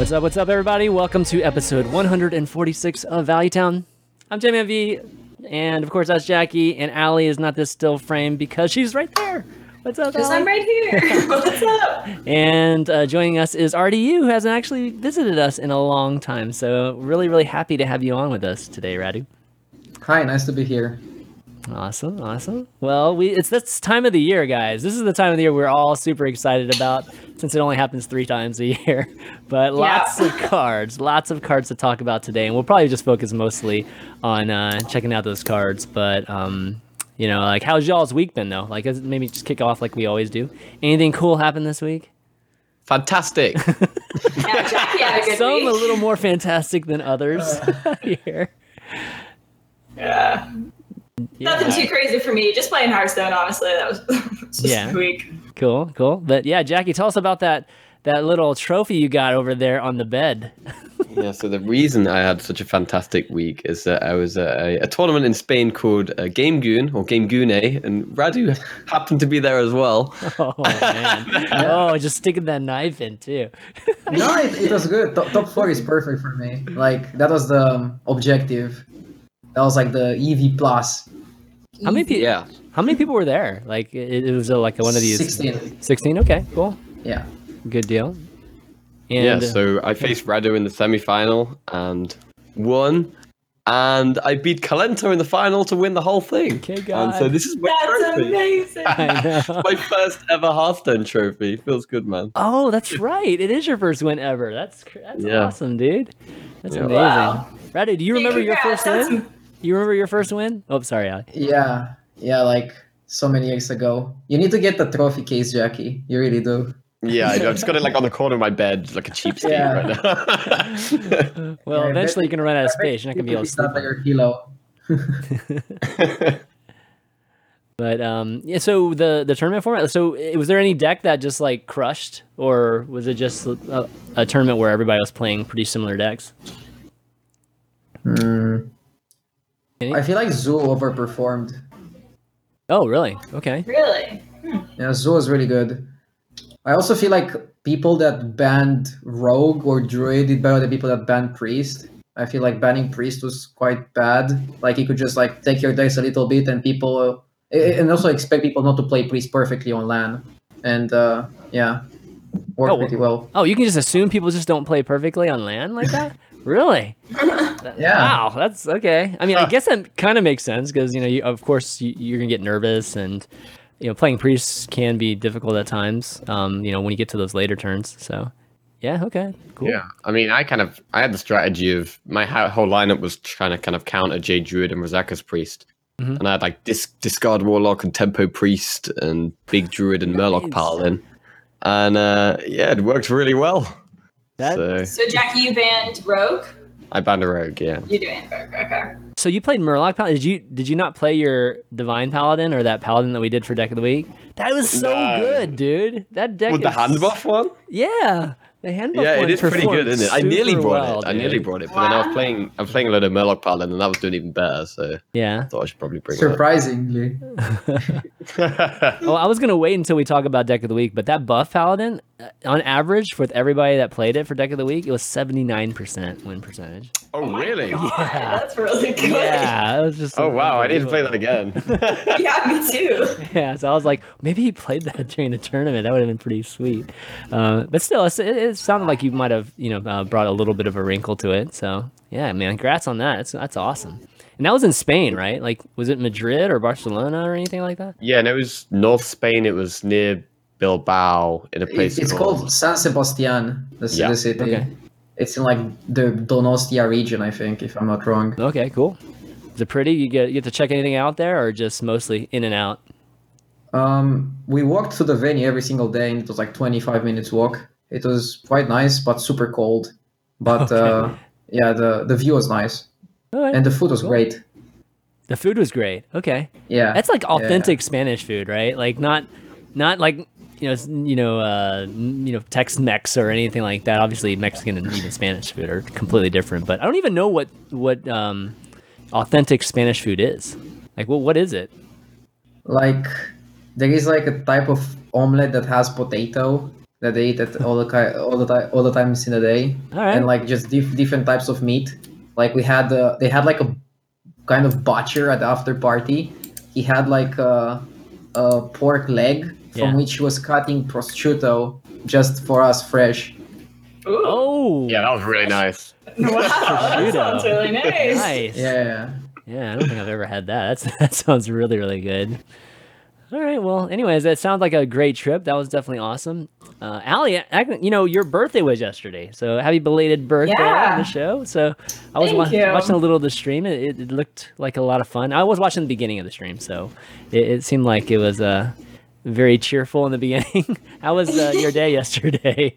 What's up, what's up, everybody? Welcome to episode 146 of Valuetown. I'm Jamie MV, and of course, that's Jackie, and Allie is not this still frame because she's right there. What's up, Because I'm right here. What's up? And uh, joining us is Radu, who hasn't actually visited us in a long time. So, really, really happy to have you on with us today, Radu. Hi, nice to be here. Awesome, awesome. Well, we it's this time of the year, guys. This is the time of the year we're all super excited about since it only happens three times a year. But lots of cards, lots of cards to talk about today, and we'll probably just focus mostly on uh, checking out those cards. But um, you know, like how's y'all's week been though? Like maybe just kick off like we always do. Anything cool happened this week? Fantastic. Yeah, Jackie had a good Some week. a little more fantastic than others here. yeah. Nothing too crazy for me. Just playing Hearthstone, honestly. That was just Yeah. a week. Cool, cool. But yeah, Jackie, tell us about that that little trophy you got over there on the bed. yeah, so the reason I had such a fantastic week is that I was at a, a tournament in Spain called uh, Game Goon or Game Goone, and Radu happened to be there as well. Oh man! oh, just sticking that knife in too. No, it, it was good. Top, top four is perfect for me. Like that was the um, objective. That was like the EV plus. How many people? Yeah. How many people were there? Like it, it was uh, a, like one of these. 16. Sixteen. Okay, cool. Yeah. Good deal. yeah, And so I faced Radu in the semi final and won. And I beat Calento in the final to win the whole thing. Okay, And God. so this is my That's trophy. amazing. I know. my first ever Hearthstone trophy. Feels good, man. Oh, that's right. It is your first win ever. That's that's Yeah. awesome, dude. That's Yeah. amazing. Wow. Radu, do you Hey, remember your congrats. first That's- win? You remember your first win? Oh, sorry, Ali. Yeah. Yeah, like so many years ago. You need to get the trophy case, Jackie. You really do. Yeah, I know. I've just got it like on the corner of my bed, like a cheapskate Yeah. right now. Well, Yeah, eventually you're gonna run out of space. You're not gonna be able to stop sleep. that your kilo. But um, yeah. So the the tournament format. So was there any deck that just like crushed, or was it just a, a tournament where everybody was playing pretty similar decks? Hmm. Any? I feel like Zoo overperformed. Oh, really? Okay. Really? Yeah, Zoo is really good. I also feel like people that banned Rogue or Druid did better than people that banned Priest. I feel like banning Priest was quite bad. Like you could just like take your dice a little bit, and people, and also expect people not to play Priest perfectly on LAN, and uh, yeah, worked Oh, pretty well. Oh, you can just assume people just don't play perfectly on LAN like that. really? Yeah. Wow, that's okay. I mean, I guess that kind of makes sense because you know, you, of course, you, you're gonna get nervous, and you know, playing priests can be difficult at times. Um, you know, when you get to those later turns. So, yeah, okay, cool. Yeah, I mean, I kind of I had the strategy of my ho- whole lineup was trying to kind of counter Jade Druid and Razakus Priest, Mhm. and I had like dis- discard Warlock and Tempo Priest and Big Druid and Murloc Nice. Paladin, and uh, yeah, it worked really well. That- so So, Jackie, you banned Rogue? I banned a rogue. Yeah, You doing Rogue, okay. So you played Murloc Paladin. Did you did you not play your Divine Paladin or that Paladin that we did for Deck of the Week? That was so No. good, dude. That deck with the hand buff one. Yeah, the hand Yeah, it is pretty good, isn't it? I nearly brought well, it. I nearly brought it, but then I was playing. I was playing a lot of Murloc Paladin, and that was doing even better. So Yeah. I thought I should probably bring it. Surprisingly, it. Well, I was gonna wait until we talk about deck of the week, but that buff paladin, uh, on average, with everybody that played it for deck of the week, it was seventy nine percent win percentage. oh really? God, That's really good. Yeah, it was just. Oh wow! I need to play that again. Yeah, me too. Yeah, so I was like, maybe he played that during the tournament. That would have been pretty sweet. Uh, but still, it's- it, it sounded like you might have, you know, uh, brought a little bit of a wrinkle to it. So yeah, man, congrats on that. That's that's awesome. And that was in Spain, right? Like, was it Madrid or Barcelona or anything like that? Yeah, and it was North Spain. It was near Bilbao in a place it's, it's called San Sebastian, the, ci- Yeah. the city. Okay. It's in like the Donostia region, I think, if I'm not wrong. Okay, cool. Is it pretty? You get you get to check anything out there, or just mostly in and out? Um, we walked to the venue every single day, and it was like 25 minutes walk. It was quite nice, but super cold. But Okay. uh, yeah, the the view was nice, right. and the food was Cool. great. the food was great. Okay. Yeah, That's like yeah. authentic Spanish food, right? Like not, not like you know, you know, uh, you know, Tex-Mex or anything like that. Obviously, Mexican and even Spanish food are completely different. But I don't even know what what um, authentic Spanish food is. Like, well, what is it? like there is like a type of omelet that has potato that they eat at all the ki- all the time all the times in the day, All right. and like just dif- different types of meat. Like we had uh, they had like a kind of butcher at the after party. He had like a, a pork leg from Yeah. which he was cutting prosciutto just for us fresh. Ooh. Oh, Yeah, that was really nice. Wow, that sounds really nice. nice. Yeah, Yeah, I don't think I've ever had that. That's that sounds really really good. All right. Well, anyways, that sounds like a great trip. That was definitely awesome. Uh, Allie, you know your birthday was yesterday, so happy belated birthday Yeah. on the show. So I was wa- watching a little of the stream. It, it, it looked like a lot of fun. I was watching the beginning of the stream, so it, it seemed like it was uh, very cheerful in the beginning. How was uh, your day yesterday?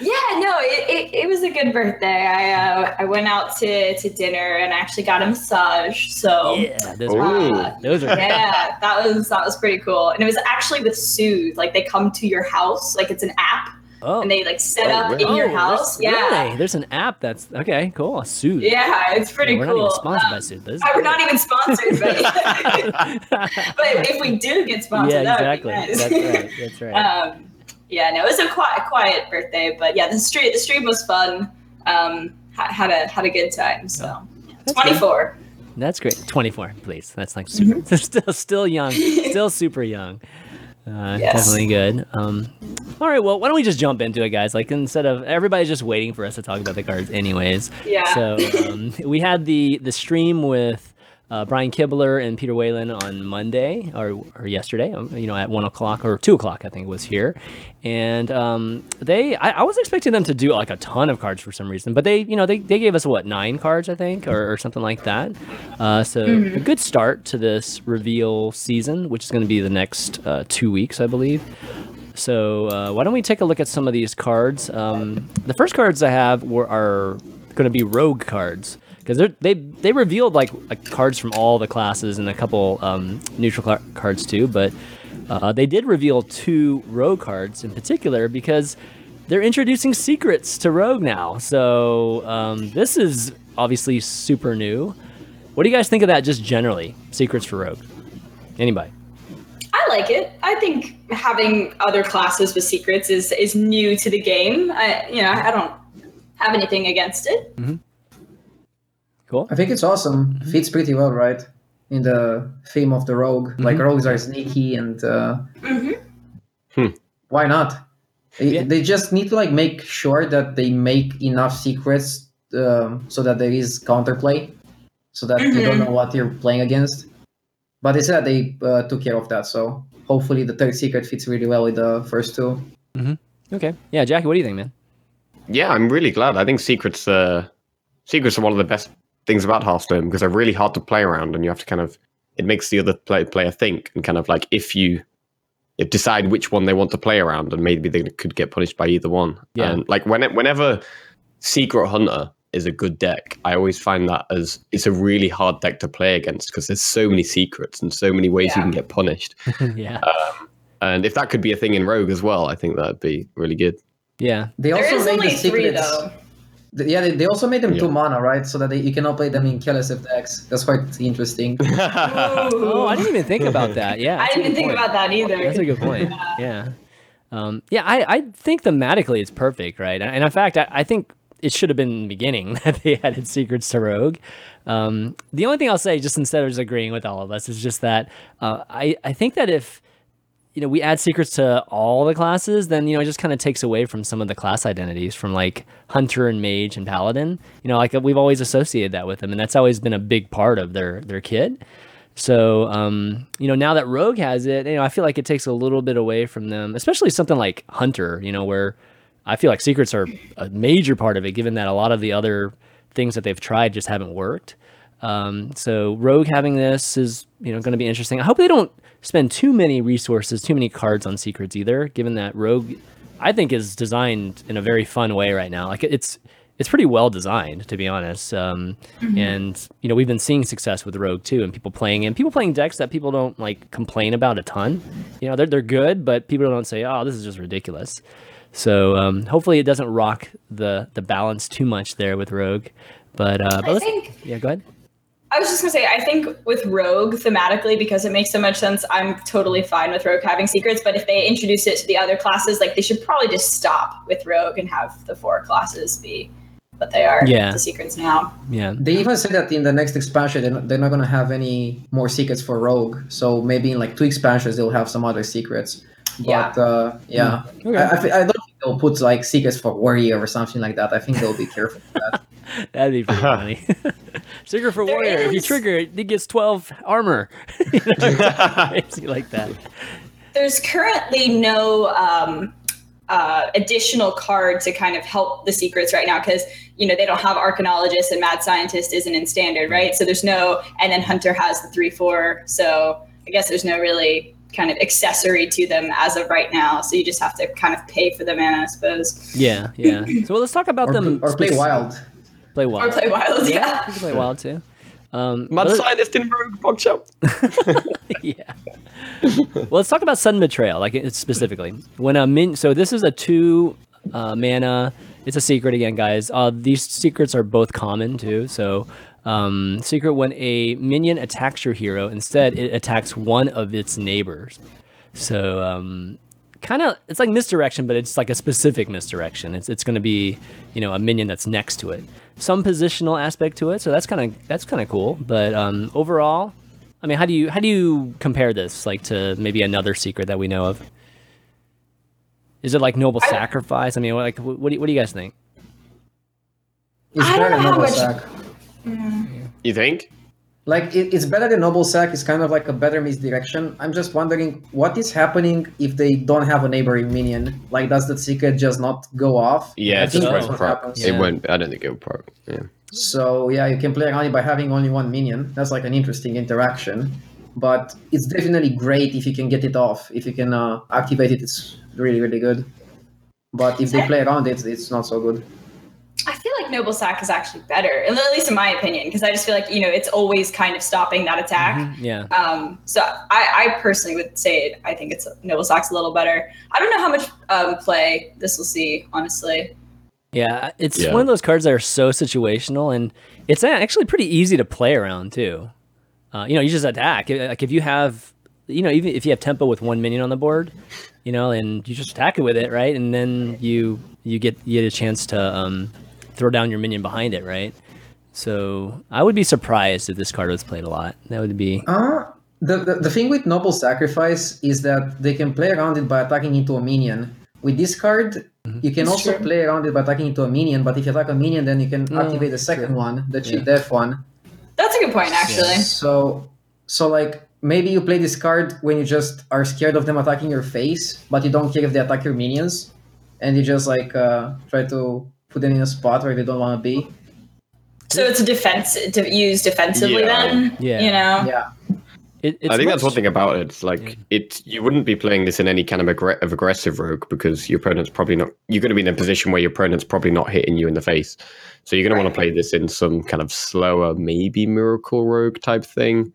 Yeah, no, it, it, it was a good birthday. I uh, I went out to, to dinner and I actually got a massage. So Yeah, those uh, those are yeah, that was that was pretty cool. And it was actually with Soothe. Like they come to your house, like it's an app, oh. and they like set Oh, up really? in your Oh, house. there's- Yeah, really? There's an app that's okay. Cool. A soothe. yeah, it's pretty we're cool. not even sponsored by Um, Soothe. This is we're not even sponsored, but, but if we do get sponsored, yeah, exactly. nice. That's right. That's right. um, yeah, no, it was a quiet, quiet birthday, but yeah, the stream the stream was fun. Um, had a had a good time. So That's twenty four. That's great. 24, please. That's like Mm-hmm. super. still, still young. Still super young. Uh, Yes. Definitely good. Um, all right. Well, why don't we just jump into it, guys? Like instead of everybody's just waiting for us to talk about the cards, anyways. Yeah. So um, we had the the stream with uh, Brian Kibler and Peter Whalen on Monday or, or yesterday. um, You know, at one o'clock or two o'clock, I think it was here, and um, they I, I was expecting them to do like a ton of cards for some reason, but they you know they, they gave us what nine cards I think or, or something like that. Uh, so a good start to this reveal season, which is going to be the next uh, two weeks, I believe. So uh, why don't we take a look at some of these cards? Um, the first cards I have were, are going to be rogue cards because they they revealed like, like cards from all the classes and a couple um, neutral car- cards too, but uh, they did reveal two rogue cards in particular because they're introducing secrets to rogue now. So um, this is obviously super new. What do you guys think of that just generally? Secrets for rogue. Anybody? I like it. I think having other classes with secrets is is new to the game. I you know I don't have anything against it. Cool. I think it's awesome. Mm-hmm. Fits pretty well, right? In the theme of the rogue. Like Mhm. rogues are sneaky and uh, hmm why not? They- Yeah. They just need to like make sure that they make enough secrets um, so that there is counterplay, so that you don't Mhm. know what you're playing against. But they said they uh, took care of that, so hopefully the third secret fits really well with the first two. Mm-hmm. Okay. Yeah, Jackie, what do you think, man? Yeah, I'm really glad. I think secrets, uh, secrets are one of the best things about Hearthstone because they're really hard to play around, and you have to kind of it makes the other play, player think and kind of like if you you decide which one they want to play around, and maybe they could get punished by either one. Yeah. And like when whenever Secret Hunter is a good deck, I always find that as it's a really hard deck to play against because there's so many secrets and so many ways you can get punished. yeah. Um, and if that could be a thing in Rogue as well, I think that'd be really good. Yeah. They There also is made only the three secrets. though. Th- Yeah, they, they also made them Yeah. two mana, right? So that they, you cannot play them in Keleseth decks. That's quite interesting. Oh, I didn't even think about that. Yeah. I didn't good think point. about that either. That's a good point. Yeah. Um, yeah, I, I think thematically it's perfect, right? And in fact, I, I think it should have been in the beginning that they added secrets to Rogue. Um, the only thing I'll say, just instead of just agreeing with all of us, is just that uh, I, I think that if you know we add secrets to all the classes, then you know it just kind of takes away from some of the class identities from like hunter and mage and paladin. You know, like we've always associated that with them, and that's always been a big part of their their kit. So, um, you know, now that Rogue has it, you know, I feel like it takes a little bit away from them, especially something like Hunter, you know, where I feel like secrets are a major part of it, given that a lot of the other things that they've tried just haven't worked. Um, so Rogue having this is you know going to be interesting. I hope they don't spend too many resources, too many cards on secrets either. Given that Rogue, I think is designed in a very fun way right now. Like it's it's pretty well designed to be honest. Um, And you know we've been seeing success with Rogue too, and people playing and people playing decks that people don't like complain about a ton. You know they're they're good, but people don't say, oh, this is just ridiculous. So um, hopefully it doesn't rock the the balance too much there with Rogue. But, uh, but I think yeah, go ahead. I was just gonna say, I think with Rogue thematically, because it makes so much sense, I'm totally fine with Rogue having secrets. But if they introduce it to the other classes, like they should probably just stop with Rogue and have the four classes be what they are. Yeah. The secrets now. Yeah, They even said that in the next expansion, they're not, they're not gonna have any more secrets for Rogue. So maybe in like two expansions, they'll have some other secrets. But Yeah. uh, yeah, Okay. I, I, I don't think they'll put like secrets for Warrior or something like that. I think they'll be careful with that. that'd be pretty funny. Secret for There Warrior. If you trigger it, it gets twelve armor. you know, crazy like that. There's currently no um, uh, additional card to kind of help the secrets right now because you know they don't have archaeologist and mad scientist isn't in standard right so there's no and then hunter has the three four so i guess there's no really kind of accessory to them as of right now so you just have to kind of pay for the mana i suppose Yeah, yeah. So well, let's talk about Or, them. or play Wild. Play or wild. play wild yeah, yeah you can play wild too. Um, Mad but- scientist in Rogue Pogshop. yeah. well, let's talk about sudden betrayal, like specifically when a min. So this is a two uh, mana. It's a secret again, guys. Uh, these secrets are both common too. So um, secret when a minion attacks your hero, instead it attacks one of its neighbors. So um, kind of it's like misdirection, but it's like a specific misdirection. It's it's going to be you know a minion that's next to it. Some positional aspect to it, so that's kind of that's kind of cool. But um, overall, I mean, how do you how do you compare this like to maybe another secret that we know of? Is it like noble I- sacrifice? I mean, like what do you, what do you guys think? It's I better don't know how Noble much- Sack. You think? Like it, it's better than Noble Sack. It's kind of like a better misdirection. I'm just wondering what is happening if they don't have a neighboring minion. Like, does the secret just not go off? Yeah, I it's think just that's won't what pro- happens. Yeah. It won't. I don't think it will pro. Yeah. So yeah, you can play around it by having only one minion. That's like an interesting interaction. But it's definitely great if you can get it off. If you can uh, activate it, it's really really good. But if they play around it, it's not so good. I feel like Noble Sack is actually better, at least in my opinion, because I just feel like you know it's always kind of stopping that attack. Mhm, Yeah. Um, so I, I personally would say I think it's Noble Sack's a little better. I don't know how much um, play this will see, honestly. Yeah, it's Yeah. one of those cards that are so situational, and it's actually pretty easy to play around too. Uh, you know, you just attack. Like if you have, you know, even if you have tempo with one minion on the board, you know, and you just attack it with it, right? And then you you get you get a chance to um, throw down your minion behind it, right? So I would be surprised if this card was played a lot. That would be Uh, the, the the thing with Noble Sacrifice is that they can play around it by attacking into a minion. With this card, you can That's also true. play around it by attacking into a minion. But if you attack a minion, then you can Mm, activate the second one, the cheat Yeah. death one. That's a good point, actually. So, so like maybe you play this card when you just are scared of them attacking your face, but you don't care if they attack your minions, and you just like uh, try to put them in a spot where they don't want to be. So it's a defense to use defensively Yeah. then. Yeah. You know. Yeah, It, it's I think that's one thing about it. It's like it. You wouldn't be playing this in any kind of, aggre- of aggressive rogue because your opponent's probably not. You're going to be in a position where your opponent's probably not hitting you in the face. So you're going to want to play this in some kind of slower, maybe miracle rogue type thing,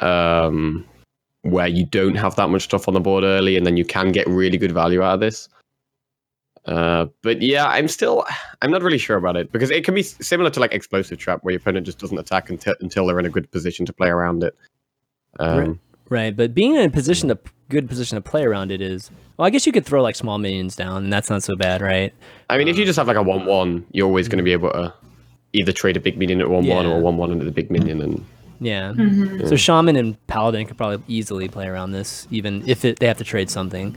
um, where you don't have that much stuff on the board early, and then you can get really good value out of this. Uh, but yeah, I'm still, I'm not really sure about it because it can be similar to like explosive trap, where your opponent just doesn't attack until until they're in a good position to play around it. Um, Right, but being in a position to good position to play around it is well. I guess you could throw like small minions down, and that's not so bad, right? I mean, if you just have like a one-one, you're always going to be able to either trade a big minion at one-one Yeah. or one-one into the big minion, and Yeah. Mm-hmm. So shaman and paladin could probably easily play around this, even if it, they have to trade something.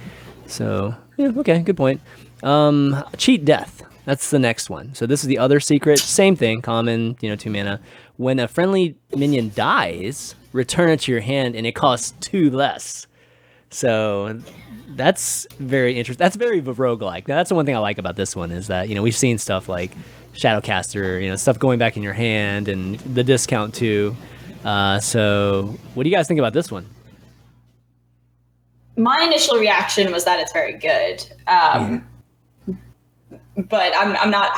So yeah, okay, good point. Um, cheat death. That's the next one. So this is the other secret. Same thing, common, you know, two mana. When a friendly minion dies, return it to your hand, and it costs two less. So that's very interesting. That's very roguelike. Now, that's the one thing I like about this one is that you know we've seen stuff like Shadowcaster, you know, stuff going back in your hand and the discount too. Uh, so, what do you guys think about this one? My initial reaction was that it's very good, um, but I'm I'm not.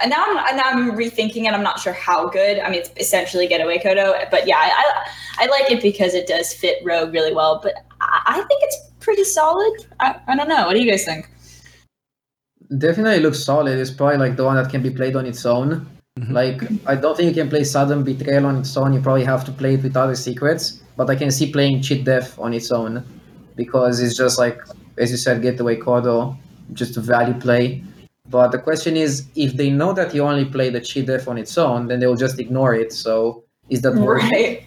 And now I'm, now I'm rethinking it. I'm not sure how good. I mean, it's essentially Getaway Kodo, but yeah, I, I, I like it because it does fit Rogue really well. But I, I think it's pretty solid. I, I don't know. What do you guys think? Definitely looks solid. It's probably like the one that can be played on its own. Mm-hmm. Like I don't think you can play Sudden Betrayal on its own. You probably have to play it with other secrets. But I can see playing Cheat Death on its own because it's just like as you said, Getaway Kodo, just a value play. But the question is, if they know that you only play the Cheat Death on its own, then they will just ignore it. So is that worth it? Right.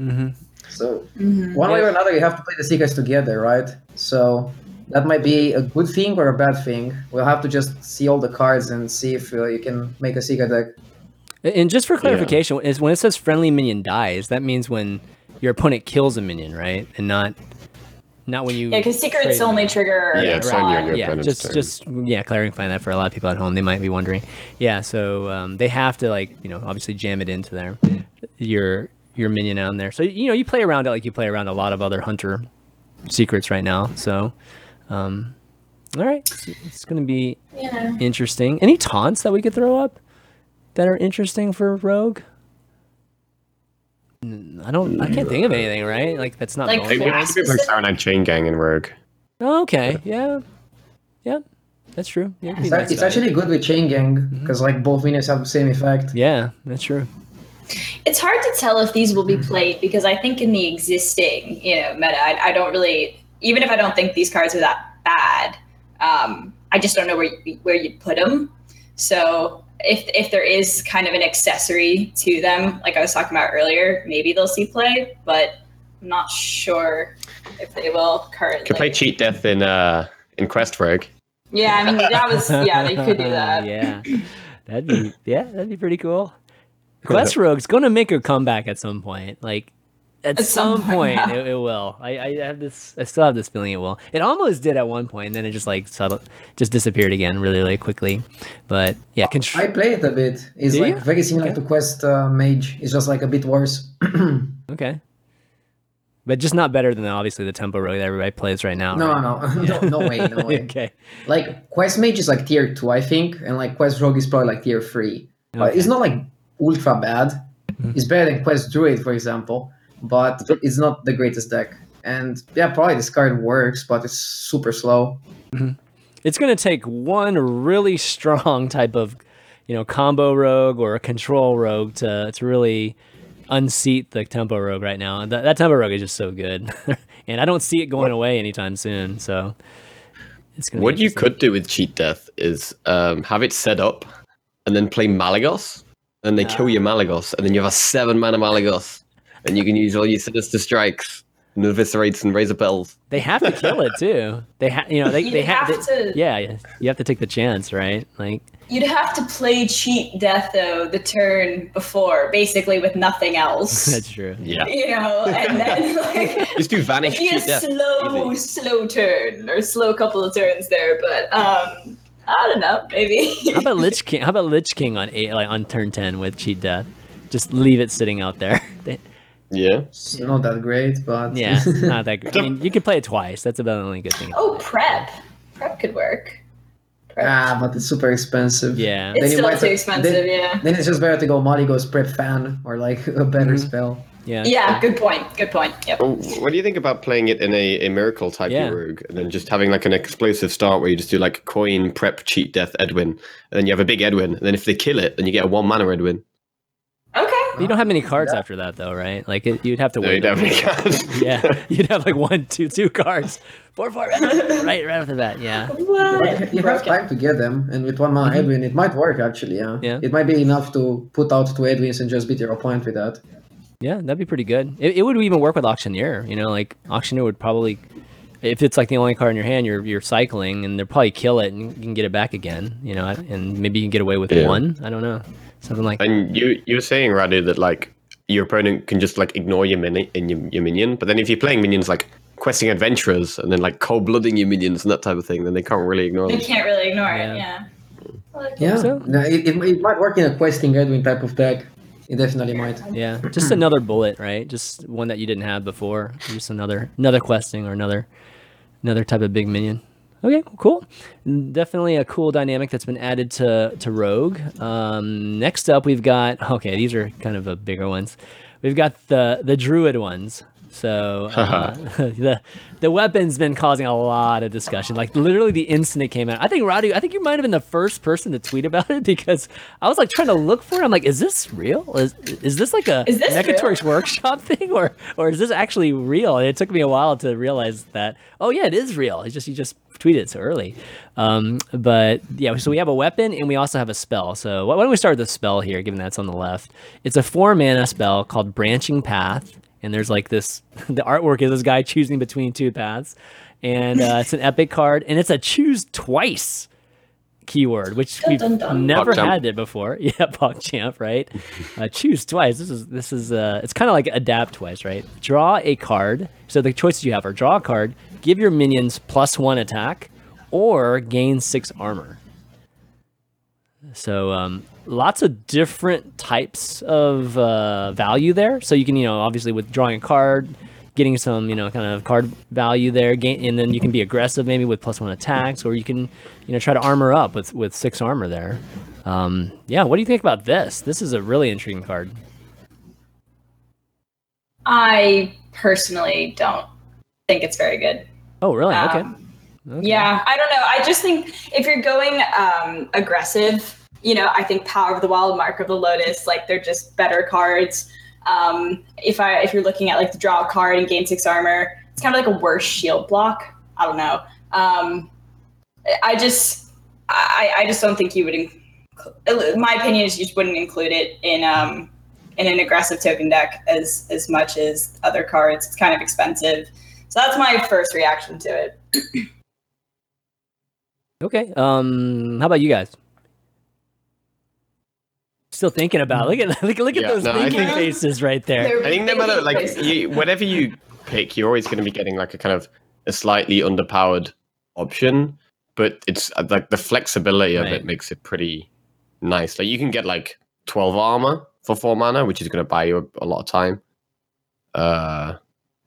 Mm-hmm. So Mhm. one way or another, you have to play the secrets together, right? So that might be a good thing or a bad thing. We'll have to just see all the cards and see if uh, you can make a secret deck. And just for clarification, is when it says friendly minion dies, that means when your opponent kills a minion, right? And not not when you Yeah, because secrets trade them. only trigger. Yeah, it's on your- your yeah, opponent's just turn. just yeah, clarifying that for a lot of people at home, they might be wondering. Yeah, so um, they have to like you know obviously jam it into their your your minion on there. So you know you play around it like you play around a lot of other hunter secrets right now. So um, all right, it's, it's gonna be Yeah. interesting. Any taunts that we could throw up that are interesting for Rogue? I don't. I can't think of anything. Right? Like that's not. Like bonus Maybe points. maybe like Cyanide Chain Gang and Rogue. Oh, okay. Yeah. Yeah. That's true. Yeah, it'd It's, nice it's about it. actually good with Chain Gang because like both minions have the same effect. Yeah, that's true. It's hard to tell if these will be played because I think in the existing, you know, meta, I, I don't really, even if I don't think these cards are that bad, um, I just don't know where you, where you'd put them. So if if there is kind of an accessory to them, like I was talking about earlier, maybe they'll see play, but I'm not sure if they will currently. Could play Cheat Death in uh in Quest Rogue. Yeah, I mean that was yeah, they could do that. yeah, that'd be yeah, that'd be pretty cool. Quest Rogue's gonna make a comeback at some point. Like at, At some, some point, point, yeah. it, it will. I, I have this. I still have this feeling it will. It almost did at one point, and then it just like subtle, just disappeared again really, really quickly. But yeah, I play it a bit. It's Do like you? very similar Okay. to Quest uh, Mage. It's just like a bit worse. okay, but just not better than obviously the tempo rogue that everybody plays right now. no, right? no, no, no way, no way. okay, Like Quest Mage is like tier two, I think, and like Quest Rogue is probably like tier three. But it's not like ultra bad. Mhm. It's better than Quest Druid, for example, but it's not the greatest deck. And yeah, probably this card works, but it's super slow. it's going to take one really strong type of you know combo rogue or a control rogue to to really unseat the tempo rogue right now. That, that tempo rogue is just so good. And i don't see it going away anytime soon so it's gonna be What you could do with Cheat Death is um, have it set up and then play Malygos, and they kill your Malygos, and then you have a seven mana Malygos, and you can use all your sinister strikes and eviscerates and razorpetals. they have to kill it too they have you know they, they have have to to- yeah yeah, you have to take the chance right like You'd have to play cheat death though the turn before, basically with nothing else. that's true Yeah. you know, and then like Just do Vanish it'd be a Death. slow, Easy. slow turn or slow couple of turns there, but um, I don't know, maybe. how about lich king how about lich king on eight like on turn 10 with cheat death just leave it sitting out there They- Yeah. It's not that great, but yeah it's not that good i mean you could play it twice that's about the only good thing oh, prep, prep could work. Prep. ah, but it's super expensive. yeah it's then you still too expensive, then- yeah. Then it's just better to go Malygos Prep Fan or like a better Mhm. spell. yeah Yeah, good point. Good point. Yep. Oh, What do you think about playing it in a, a miracle type Yeah. rogue and then just having like an explosive start where you just do like coin, prep, cheat, death, Edwin, and then you have a big Edwin, and then if they kill it, then you get a one mana Edwin. Okay. You don't have many cards Yeah. after that, though, right? Like it, you'd have to No, wait. you a- definitely can't. yeah, you'd have like one, two, two cards, four, four, right, right, right after that. Yeah, What? You have time to get them, and with one mana Mhm. Edwin, it might work actually. Yeah. Yeah. It might be enough to put out two Edwins and just beat your opponent with that. yeah, that'd be pretty good. It, it would even work with auctioneer. You know, like auctioneer would probably, if it's like the only card in your hand, you're you're cycling, and they'll probably kill it, and you can get it back again. You know, and maybe you can get away with Yeah. one. I don't know, something like. And you you were saying, Radu, that like your opponent can just like ignore your mini in your, your minion, but then if you're playing minions like questing adventurers and then like cold blooding your minions and that type of thing, then they can't really ignore They them. can't really ignore Yeah. it. Yeah. Well, Yeah, So- no, it, it, it might work in a questing Edwin type of deck. It definitely might. Yeah, just another bullet, right? Just one that you didn't have before. Just another another questing or another another type of big minion. Okay, cool. Definitely a cool dynamic that's been added to to Rogue. Um, next up, we've got okay. These are kind of a bigger ones. We've got the the Druid ones. So uh, the the weapon's been causing a lot of discussion. Like literally the instant it came out. I think Roddy, I think you might have been the first person to tweet about it because I was like trying to look for it. I'm like, is this real? Is is this like a Is this Necatorix workshop thing or or is this actually real? And it took me a while to realize that. Oh yeah, it is real. It's just you just tweeted it so early. Um, but yeah, so we have a weapon and we also have a spell. So why why don't we start with the spell here, given that's on the left? It's a four mana spell called Branching Path, and there's like this. The artwork is this guy choosing between two paths, and uh, it's an epic card, and it's a choose twice keyword, which Dun, we've dun, dun. never PogChamp. had it before. Yeah, PogChamp, right? Uh, choose twice. This is this is uh, it's kind of like adapt twice, right? Draw a card. So the choices you have are draw a card, give your minions plus one attack, or gain six armor. So um, lots of different types of uh, value there. So you can, you know, obviously with drawing a card, getting some, you know, kind of card value there, gain, and then you can be aggressive maybe with plus one attacks, or you can, you know, try to armor up with with six armor there. Um, yeah, what do you think about this? This is a really intriguing card. I personally don't think it's very good. Oh, really? Okay. Um, Okay. Yeah, I don't know. I just think if you're going um, aggressive, you know, I think Power of the Wild, Mark of the Lotus, like they're just better cards. Um, if I if you're looking at like the draw card and gain six armor, it's kind of like a worse shield block. I don't know. Um, I just I, I just don't think you would. Inc- my opinion is you wouldn't include it in um, in an aggressive token deck as as much as other cards. It's kind of expensive. So that's my first reaction to it. Okay. Um, how about you guys? Still thinking about. Look at look, look at Yeah, those no, thinking think- faces right there. I think no matter big like you, whatever you pick, you're always going to be getting like a kind of a slightly underpowered option, but it's uh, like the flexibility of Right. it makes it pretty nice. Like you can get like 12 armor for four mana, which is going to buy you a, a lot of time. Uh,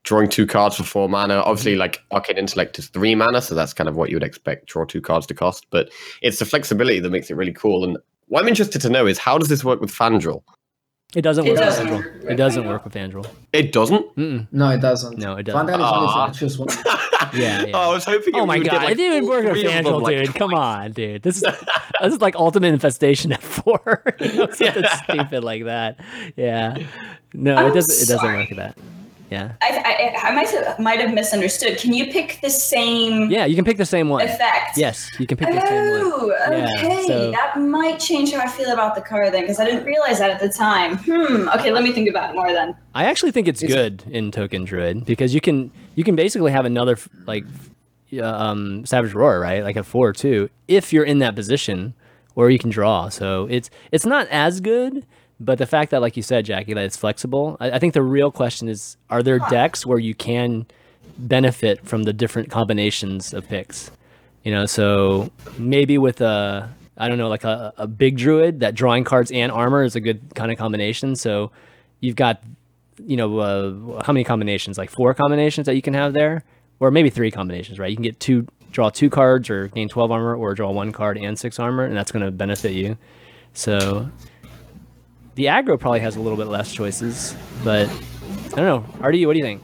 drawing two cards for four mana. Obviously, like Arcane Intellect is three mana, so that's kind of what you would expect draw two cards to cost. But it's the flexibility that makes it really cool. And what I'm interested to know is how does this work with Fandral? It doesn't It work doesn't with work Andrew. with It doesn't work with Fandral. It doesn't. Mm-mm. No, it doesn't. No, it doesn't. Fandral is only Aw. if one. Yeah, yeah. Oh, I was hoping. Oh my god, get, like, it didn't work with three of like, dude. Come on, dude. This is this is like ultimate infestation at four. you know, something stupid like that. Yeah. No, it I'm doesn't. It doesn't work with that. Yeah. I, I, I might have, might have misunderstood. Can you pick the same Yeah, you can pick the same one. effect? Yes, you can pick the same one. Oh, Yeah, okay. so- That might change how I feel about the card then, because I didn't realize that at the time. Hmm. Okay, let me think about it more then. I actually think it's It's- good in Token Druid because you can you can basically have another like uh, um, Savage Roar, right? Like a four or two, if you're in that position, or you can draw. So it's it's not as good, but the fact that, like you said, Jackie, that it's flexible. I, I think the real question is: Are there decks where you can benefit from the different combinations of picks? You know, so maybe with a I don't know, like a, a big druid that drawing cards and armor is a good kind of combination. So you've got you know, uh, how many combinations? Like four combinations that you can have there, or maybe three combinations, right? You can get two, draw two cards, or gain twelve armor, or draw one card and six armor, and that's going to benefit you. So the aggro probably has a little bit less choices, but I don't know. RD, what do you think?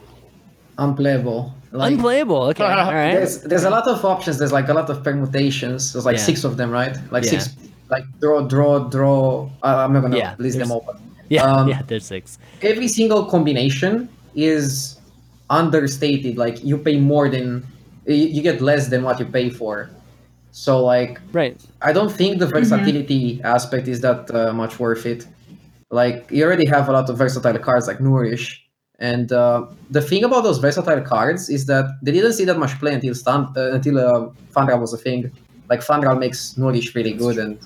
Unplayable. Like, Unplayable. Okay, all right. There's there's a lot of options. There's like a lot of permutations. There's like Yeah. six of them, right? Like Yeah. six, like draw, draw, draw. Uh, I'm not gonna Yeah, list them all, but Yeah, um, yeah. There's six. every single combination is understated. Like you pay more than you get less than what you pay for. So like Right. I don't think the versatility aspect is that uh, much worth it. Like you already have a lot of versatile cards like Nourish, and uh, the thing about those versatile cards is that they didn't see that much play until Stan- uh, until uh, Fandral was a thing. Like Fandral makes Nourish really good and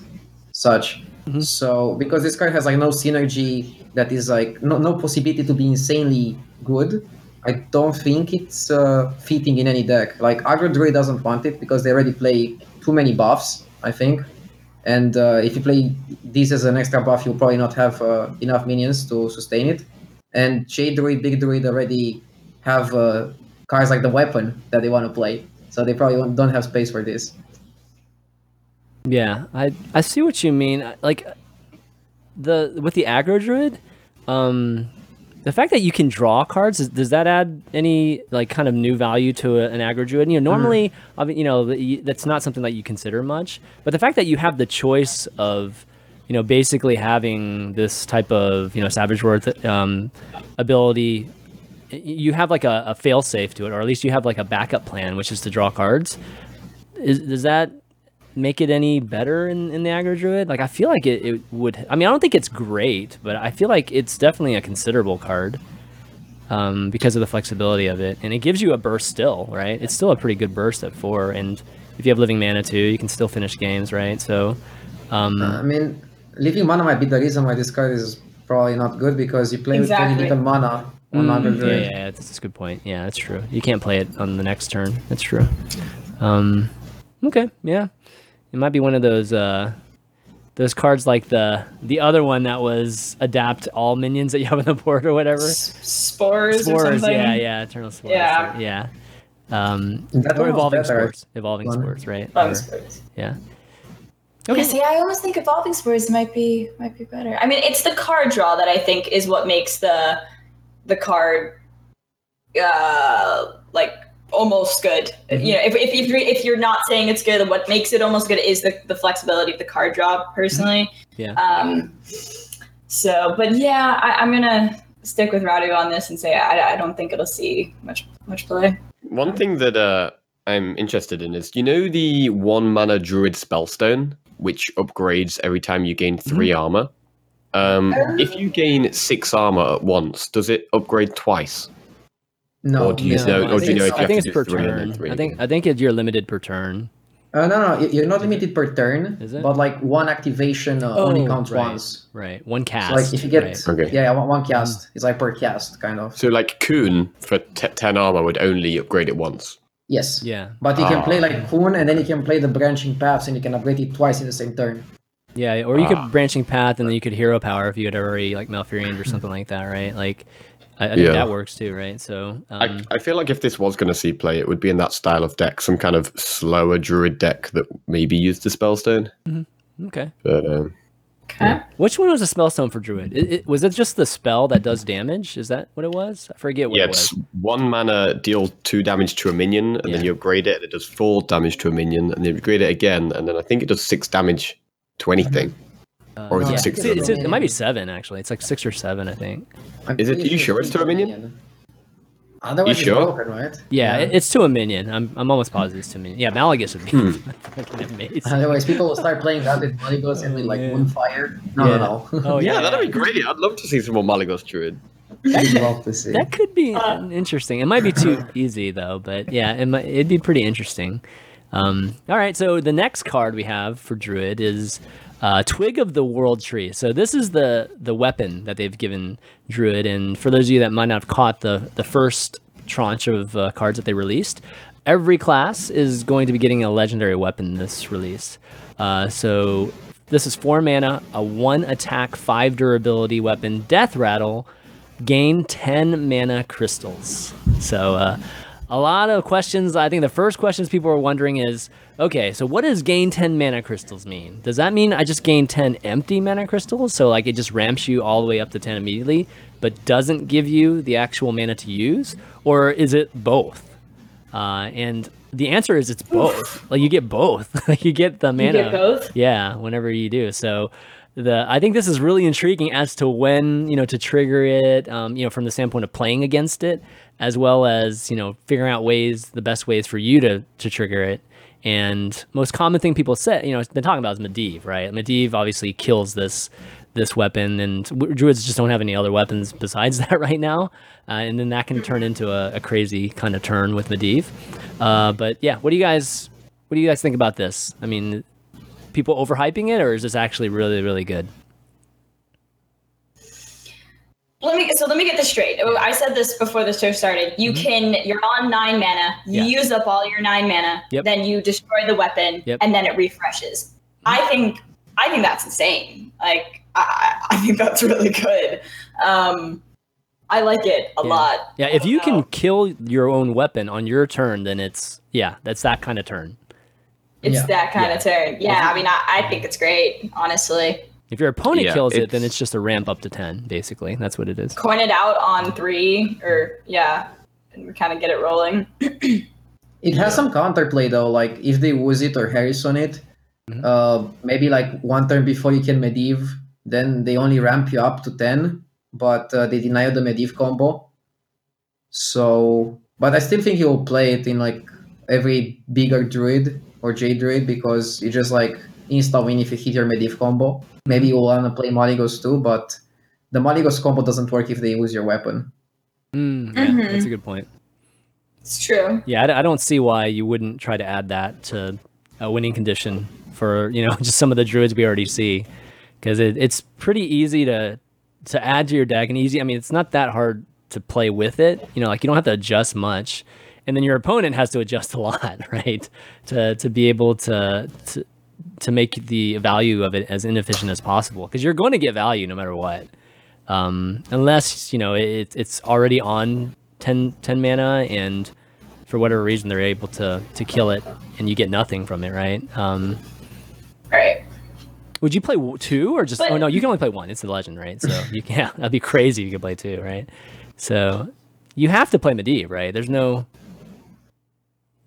such. Mhm. So because this card has like no synergy that is like no, no possibility to be insanely good, I don't think it's uh, fitting in any deck. Like Aggro Druid doesn't want it because they already play too many buffs. I think, and uh, if you play this as an extra buff, you'll probably not have uh, enough minions to sustain it. And Jade Druid, Big Druid already have uh, cards like the weapon that they want to play, so they probably don't have space for this. Yeah, I I see what you mean. Like the with the aggro druid, um, the fact that you can draw cards is- does that add any like kind of new value to a, an aggro druid? You know, normally, I mean, you know, that's not something that you consider much. But the fact that you have the choice of, you know, basically having this type of you know savage roar um, ability you have like a, a fail safe to it, or at least you have like a backup plan, which is to draw cards. Is, does that make it any better in, in the aggro druid? Like I feel like it, it would. I mean, I don't think it's great, but I feel like it's definitely a considerable card um, because of the flexibility of it, and it gives you a burst still, right? It's still a pretty good burst at four, and if you have living mana too, you can still finish games, right? So, um, I mean, living mana might be the reason why this card is probably not good because you play with Exactly. very little mana on Mm, yeah, Druid. yeah, yeah, that's a good point. Yeah, that's true. You can't play it on the next turn. That's true. Um, okay, yeah, it might be one of those uh, those cards like the the other one that was adapt all minions that you have on the board or whatever. S- spores, or Spores, something. yeah, yeah, eternal spores. Yeah. yeah. Um, That or evolving better. spores, evolving One. spores, right? Love Or- spores. yeah. Yeah, see, I always think evolving spores might be might be better. I mean, it's the card draw that I think is what makes the the card uh like almost good. You know, if if if you're, if you're not saying it's good, what makes it almost good is the the flexibility of the card draw. Personally, Yeah. Um, so, but yeah, I, I'm gonna stick with Radu on this and say I, I don't think it'll see much much play. One thing that uh, I'm interested in is you know the one mana druid spellstone, which upgrades every time you gain 3 armor. Um, if you gain six armor at once, does it upgrade twice? No, Or do you no, know- I or think do you know it's- if you I think have it's to per do three and turn. three I think again? I think it, you're limited per turn. Uh, no, no, you- you're not limited per turn, Is it? but like one activation uh, only Oh, counts right. once. Right, one cast. So like if you get right. Okay. yeah, yeah, one, one cast, it's like per cast kind of. So like Kun for t- ten armor would only upgrade it once. Yes. Yeah, But you can Ah. play like Kun and then you can play the branching paths and you can upgrade it twice in the same turn. Yeah, or you Ah. could branching path, and then you could hero power if you had already like Malfurion or something like that, right? Like, I, I think Yeah. that works too, right? So, um, I, I feel like if this was going to see play, it would be in that style of deck, some kind of slower druid deck that maybe used the spellstone. okay. But um, Okay. Which one was a spellstone for Druid? It, it, was it just the spell that does damage? Is that what it was? I forget what yeah, it it's was. one mana deal two damage to a minion, and Yeah. then you upgrade it, and it does four damage to a minion, and then you upgrade it again, and then I think it does six damage to anything. Uh, or is it six it's- to it's- it might be seven actually. It's like six or seven, I think. I'm Is it- pretty you sure it's to a minion? Otherwise, You it's sure? broken, right? Yeah, It, it's to a minion. I'm, I'm almost positive it's to a minion. Yeah, Malygos would be Hmm. amazing. Otherwise, people will start playing that with Malygos and with like Yeah. Moonfire. No, Yeah. no, no. Oh yeah, that'd be great. I'd love to see some more Malygos druid. I'd love to see. That could be interesting. It might be too easy though, but yeah, it might, it'd be pretty interesting. Um, all right, so the next card we have for Druid is uh, Twig of the World Tree. So this is the the weapon that they've given Druid, and for those of you that might not have caught the the first tranche of uh, cards that they released, every class is going to be getting a legendary weapon this release. Uh, so this is four mana, a one attack, five durability weapon, Death Rattle gain 10 mana crystals. So, uh, a lot of questions. I think the first questions people are wondering is okay, so what does gain 10 mana crystals mean? Does that mean I just gain 10 empty mana crystals? So, like, it just ramps you all the way up to 10 immediately, but doesn't give you the actual mana to use? Or is it both? Uh, and the answer is it's both. like, you get both. like, you get the mana. You get both. Yeah, whenever you do. So the I think this is really intriguing as to when you know to trigger it. Um, you know, from the standpoint of playing against it, as well as you know figuring out ways the best ways for you to to trigger it. And most common thing people say, you know, been talking about is Medivh, right? Medivh obviously kills this this weapon, and druids just don't have any other weapons besides that right now. Uh, and then that can turn into a, a crazy kind of turn with Medivh. Uh, but yeah, what do you guys what do you guys think about this? I mean, people overhyping it, or is this actually really, really good? Let me so let me get this straight. Oh, I said this before the show started. You Mhm. can you're on nine mana, you Yeah. use up all your nine mana, Yep. then you destroy the weapon, Yep. and then it refreshes. I think I think that's insane. Like I, I think that's really good. Um, I like it a Yeah. lot. Yeah, if you can kill your own weapon on your turn, then it's yeah, that's that kind of turn. It's Yeah. that kind Yeah. of turn. Yeah, I mean, I, I think it's great. Honestly, If your opponent Yeah, kills it, then it's just a ramp up to ten. Basically, that's what it is. coin it out on three, or yeah, and we kind of get it rolling. It has some counterplay though, like if they Wooz it or Harrison it, Mhm. uh, maybe like one turn before you can Medivh, then they only ramp you up to 10, but uh, they deny you the Medivh combo. So, but I still think you'll play it in like every bigger druid or J druid because you just like insta win if you hit your Medivh combo. Maybe you'll wanna play Malygos too, but the Malygos combo doesn't work if they use your weapon. Mm, yeah, Mhm. that's a good point. It's true. Yeah, I, I don't see why you wouldn't try to add that to a winning condition for you know just some of the druids we already see, because it, it's pretty easy to to add to your deck and easy. I mean, it's not that hard to play with it. You know, like you don't have to adjust much, and then your opponent has to adjust a lot, right? To to be able to to to make the value of it as inefficient as possible, because you're going to get value no matter what. Um, unless you know it, it's already on 10, 10 mana and for whatever reason they're able to to kill it and you get nothing from it right? Um, Right. would you play two or just But- oh no you can only play one. It's a legend right? So you can yeah, that'd be crazy if you could play two right? So you have to play Medivh right? There's no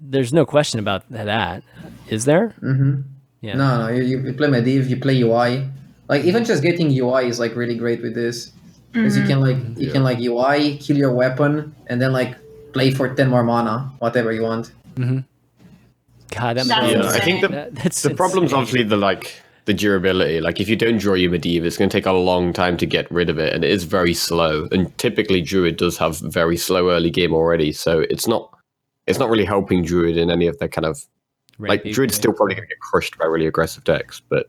there's no question about that. Is there? Mm-hmm. Yeah No, no, you, you play Medivh, you play UI. Like even just getting UI is like really great with this because you mm-hmm. can like you can like UI, kill your weapon, and then like play for ten more mana, whatever you want. Mm-hmm. god that That's blows. Yeah, I think the That- that's the problem's insane. obviously the like the durability. Like if you don't draw your Medivh, it's going to take a long time to get rid of it, and it is very slow. And typically, Druid does have very slow early game already, so it's not it's not really helping Druid in any of their kind of like Druid's still probably going to get crushed by really aggressive decks, but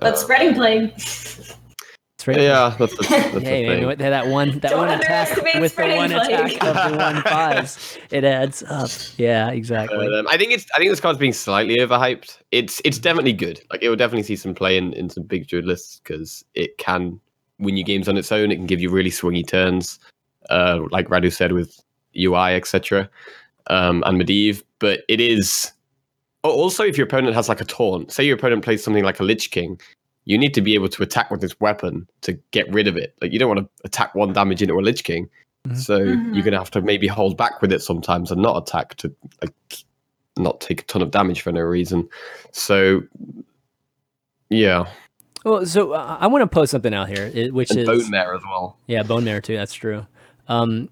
But spreading plague. It's right. yeah, that's the, that's the Hey, man, thing. what- that one that Don't one attack with the one plague. attack of the one fives, it adds up. Yeah, exactly. Um, I think it's I think this card's being slightly overhyped. It's it's definitely good. Like it will definitely see some play in, in some big druid lists because it can win you games on its own. It can give you really swingy turns, uh, like Radu said with UI etc. Um, and Medivh. But it is also if your opponent has like a taunt. Say your opponent plays something like a Lich King. You need to be able to attack with this weapon to get rid of it. Like you don't want to attack one damage into a Lich King. Mhm. So Mhm. you're gonna have to maybe hold back with it sometimes and not attack to like not take a ton of damage for no reason. So yeah, Well, so uh, I want to post something out here, which and is Bonemare as well. yeah, bone marrow too. That's true. Um,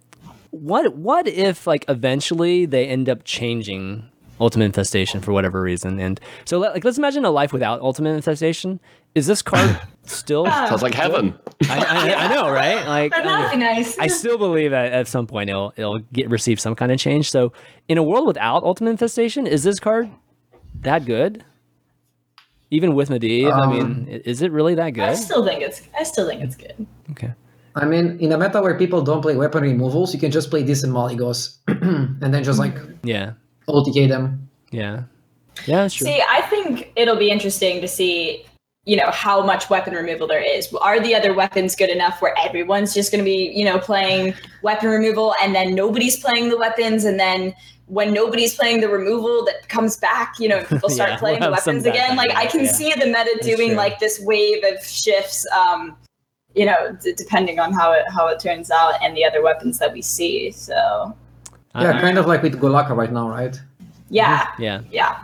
what what if like eventually they end up changing ultimate infestation for whatever reason? And so let, like let's imagine a life without ultimate infestation. Is this card still? I, Sounds like heaven. I, I know, right? Like I- that'd be nice. I still believe that at some point it'll it'll get receive some kind of change. So in a world without ultimate infestation, is this card that good? Even with Medivh, I mean, Um, is it really that good? I good? still think it's. I still think it's good. Okay. I mean, in a meta where people don't play weapon removals, you can just play this and Malygos, and then just like Yeah. OTK them. Yeah. Yeah, that's true. See, I think it'll be interesting to see, you know, how much weapon removal there is. Are the other weapons good enough where everyone's just going to be, you know, playing weapon removal and then nobody's playing the weapons and then when nobody's playing the removal that comes back, you know, people start Yeah, playing we'll the weapons again. Like I can yeah. see the meta That's doing true. like this wave of shifts um you know, d- depending on how it how it turns out and the other weapons that we see. So, I- Yeah, I- kind of like with Golakka right now, right? yeah. yeah. Yeah.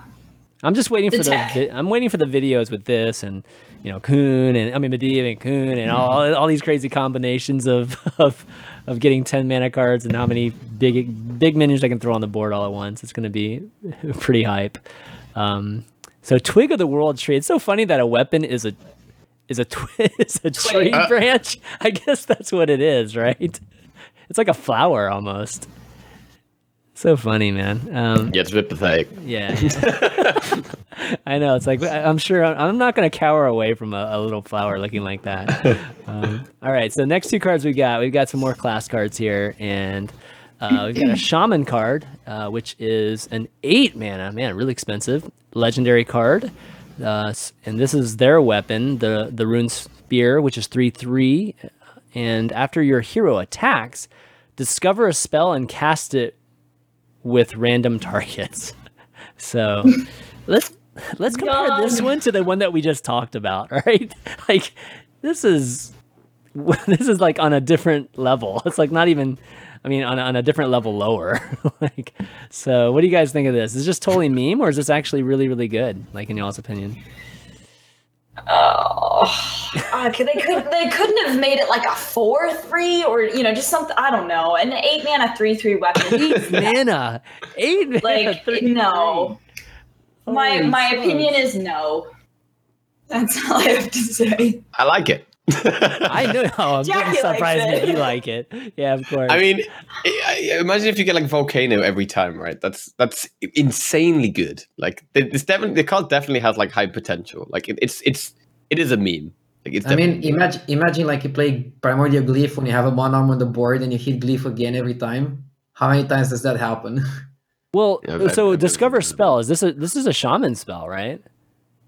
I'm just waiting The for the. tech. Vi- I'm waiting for the videos with this and you know Kun and I mean Medivh and Kun and all all these crazy combinations of of of getting ten mana cards and how many big big minions I can throw on the board all at once. It's going to be pretty hype. Um, so twig of the world tree. It's so funny that a weapon is a is a twi- is a tree Twig. branch. I guess that's what it is, right? It's like a flower almost. So funny, man. Um, Yeah, it's a bit pathetic. yeah, I know. It's like I'm sure I'm not going to cower away from a, a little flower looking like that. Um, all right, so next two cards we got, we've got some more class cards here, and uh, we've got a shaman card, uh, which is an eight mana, man, really expensive legendary card, uh, and this is their weapon, the the rune spear, which is three three, and after your hero attacks, discover a spell and cast it with random targets. So let's let's compare this one to the one that we just talked about, right? Like this is this is like on a different level. It's like not even I mean on a, on a different level lower. like so what do you guys think of this? Is this just totally meme or is this actually really really good like in y'all's opinion? Oh, uh, they could they couldn't have made it like a four three or you know just something I don't know an eight mana three three weapon. 8 mana. 8 mana. like three, no, three. my Holy my smokes. opinion is no. That's all I have to say. I like it. I know. I'm Jackie surprised it. that you like it. Yeah, of course. I mean, I- I- imagine if you get like volcano every time, right? That's that's insanely good. Like it's definitely the card definitely has like high potential. Like it, it's it's it is a meme. Like it's I mean, imagine imagine like you play Primordial Glyph when you have a one arm on the board and you hit Glyph again every time. How many times does that happen? well, Yeah, but- so but- discover but- spell. Is this a this is a shaman spell, right?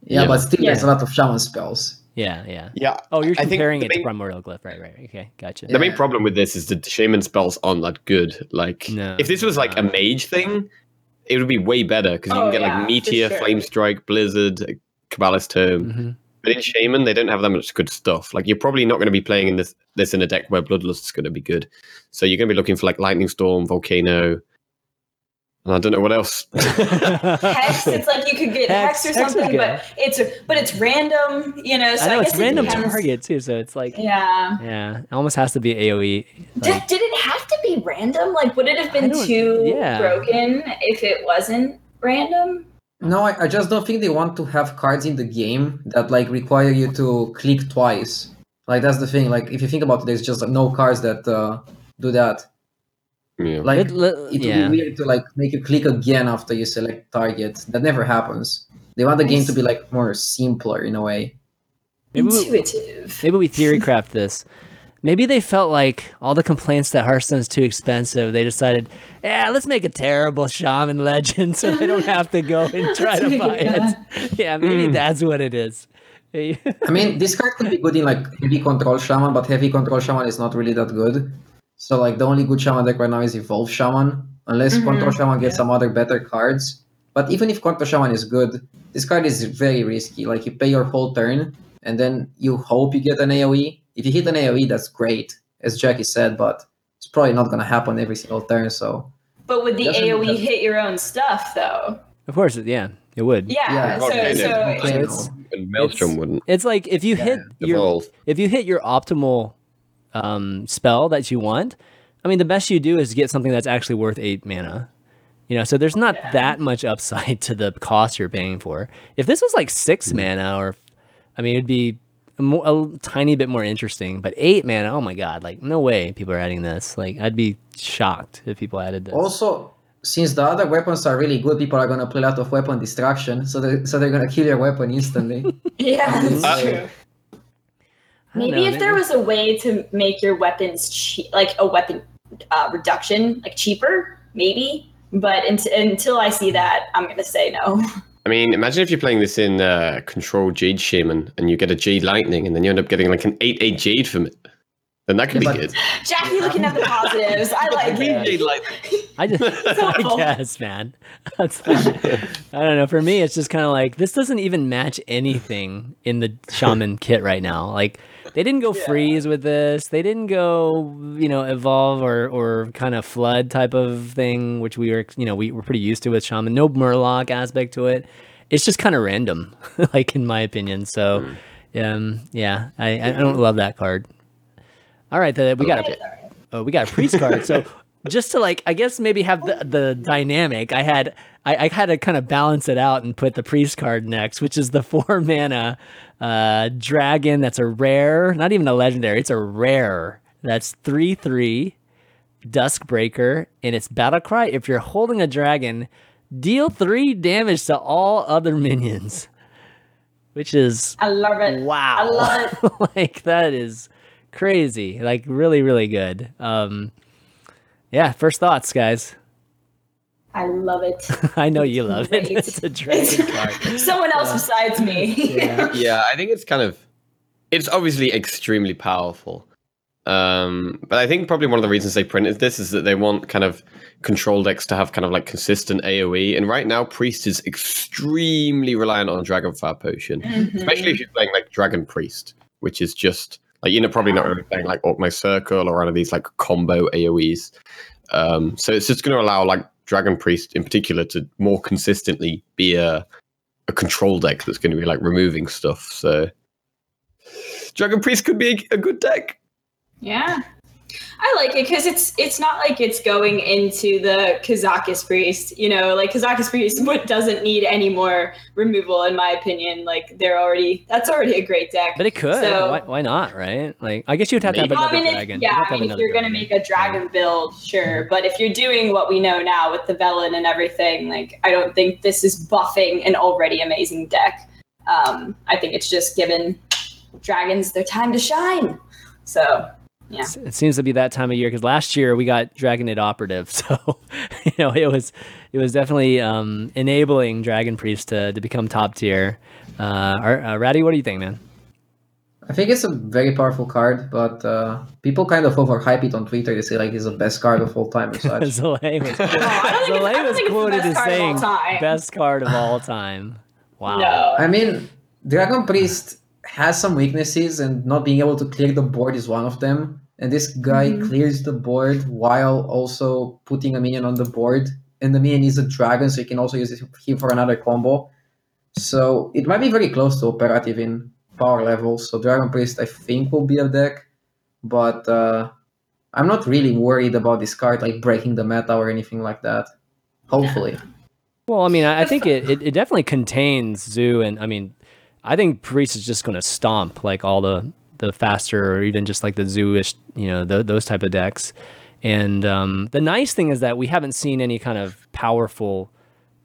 yeah, Yeah. but still, there's a lot of shaman spells. Yeah, yeah. yeah. Oh, you're comparing the it to primordial glyph, right? Right. Okay, gotcha. The main problem with this is that the shaman spells aren't that good. Like, No. if this was like a mage thing, it would be way better because you Oh, can get yeah, like meteor, sure. flame strike, blizzard, Cabalist's Tome. hmm But in shaman, they don't have that much good stuff. Like, you're probably not going to be playing in this this in a deck where bloodlust is going to be good. So you're going to be looking for like lightning storm, volcano, and I don't know what else. Hex, it's like you could get Hex- hex, or Hex something, good. but it's but it's random, you know. So I know I it's guess it random depends. target too, so it's like Yeah. yeah, it almost has to be AOE. Did, Like, did it have to be random? Like, would it have been too yeah. broken if it wasn't random? No, I, I just don't think they want to have cards in the game that like require you to click twice. Like that's the thing. Like if you think about it, there's just no cards that uh, do that. Yeah. Like It- it, li- would yeah. be weird to like make you click again after you select target. That never happens. They want the game to be like more simpler in a way. Maybe we- Intuitive. maybe we theory craft this. Maybe they felt like all the complaints that Hearthstone's too expensive. They decided, yeah, let's make a terrible shaman legend so they don't have to go and try to buy it. Yeah, maybe Mm. that's what it is. I mean, this card could be good in like heavy control shaman, but heavy control shaman is not really that good. So like the only good shaman deck right now is evolve shaman, unless Mhm. control shaman gets some other better cards. But even if control shaman is good, this card is very risky. Like you pay your whole turn, and then you hope you get an AOE. If you hit an AOE, that's great, as Jackie said, but it's probably not gonna happen every single turn. So But would the Doesn't- AoE hit your own stuff though? of course, yeah, it would. Yeah. Yeah. so Okay, so yeah. It's- and Maelstrom wouldn't It's like if you hit your evolve. if you hit your optimal um, spell that you want, I mean, the best you do is get something that's actually worth eight mana. You know, so there's not that much upside to the cost you're paying for. If this was like six mana, or I mean, it'd be a, mo- a tiny bit more interesting. But eight mana, oh my god, like no way people are adding this. Like I'd be shocked if people added this. also, since the other weapons are really good, people are gonna play a lot of weapon destruction, so they so they're gonna kill your weapon instantly. yeah, that's Uh, true. I don't Maybe know, if there was a way to make your weapons cheap, like a weapon uh, reduction, like cheaper, maybe. But unt- until I see that, I'm gonna say no. I mean, imagine if you're playing this in uh, Control Jade Shaman and you get a Jade Lightning and then you end up getting like an 8 8 Jade from it. Then that could Yeah, be but- good. Jackie looking at the positives. I like it. Lightning. I just, awful. I guess, man. That's, I don't know. For me, it's just kind of like this doesn't even match anything in the shaman kit right now. Like they didn't go freeze with this. They didn't go, you know, evolve or or kind of flood type of thing, which we were, you know, we were pretty used to with shaman. No murloc aspect to it. It's just kind of random, like in my opinion. So, um, yeah, I I don't love that card. All right, the, we got a oh, we got a priest card. So just to like, I guess maybe have the, the dynamic. I had I, I had to kind of balance it out and put the priest card next, which is the four mana uh, dragon. That's a rare, not even a legendary. It's a rare. That's three three, Duskbreaker, and its battle cry: if you're holding a dragon, deal three damage to all other minions. Which is I love it. wow. I love it. like that is crazy. Like really, really good. Um yeah, first thoughts, guys. I love it. I know you love it. It's a dragon card. Someone else besides me. yeah, I think it's kind of it's obviously extremely powerful. Um, but I think probably one of the reasons they printed this is that they want kind of control decks to have kind of like consistent AoE. And right now, Priest is extremely reliant on Dragonfire Potion, Mm-hmm. especially if you're playing like Dragon Priest, which is just like you're probably not really playing like Orc Circle or one of these like combo AoEs. Um, so it's just going to allow like Dragon Priest in particular to more consistently be a a control deck that's going to be like removing stuff. So Dragon Priest could be a, a good deck. Yeah. I like it because it's it's not like it's going into the Razakus priest, you know, like Razakus priest what doesn't need any more removal in my opinion. Like they're already that's already a great deck. But it could. So- why, why not, right? Like I guess you'd have to have another I mean, if- dragon. You'd yeah, have to I have mean, if you're gonna make a dragon build, sure. But if you're doing what we know now with the Velen and everything, like I don't think this is buffing an already amazing deck. Um, I think it's just giving dragons their time to shine. So yeah. It seems to be that time of year because last year we got Drakonid Operative, so you know it was it was definitely um, enabling Dragon Priest to, to become top tier. Uh, uh, Radu, what do you think, man? I think it's a very powerful card, but uh, people kind of overhype it on Twitter. They say like it's the best card of all time or such. Zalae was, I don't it's- I Zalae was it's the quoted best as of all saying best card of all time. Wow. No. I mean, Dragon Priest has some weaknesses, and not being able to clear the board is one of them. And this guy Mhm. clears the board while also putting a minion on the board. And the minion is a dragon, so you can also use it him for another combo. So it might be very close to operative in power levels. So Dragon Priest, I think, will be a deck, but uh, I'm not really worried about this card like breaking the meta or anything like that. Hopefully. Well, I mean, I, I think it, it, it definitely contains Zoo, and I mean, I think Priest is just going to stomp like all the the faster or even just like the Zoo-ish, you know, th- those type of decks. And um, the nice thing is that we haven't seen any kind of powerful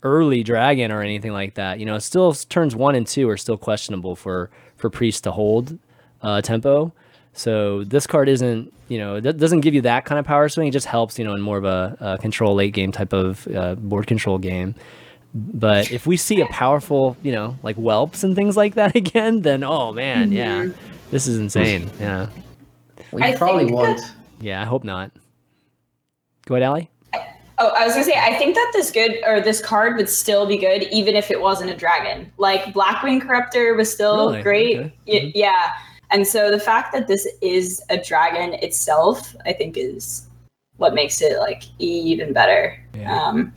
early dragon or anything like that. You know, still turns one and two are still questionable for for Priest to hold uh, tempo. So this card isn't, you know, it doesn't give you that kind of power swing. It just helps, you know, in more of a, a control late game type of uh, board control game. But if we see a powerful, you know, like whelps and things like that again, then oh man, yeah, this is insane. Yeah, We I probably won't. yeah. I hope not. Go ahead, Allie. Oh, I was gonna say, I think that this good or this card would still be good even if it wasn't a dragon. Like Blackwing Corruptor was still Really? great. Okay. Y- Mhm. yeah. And so the fact that this is a dragon itself, I think is what makes it like even better. Yeah. Um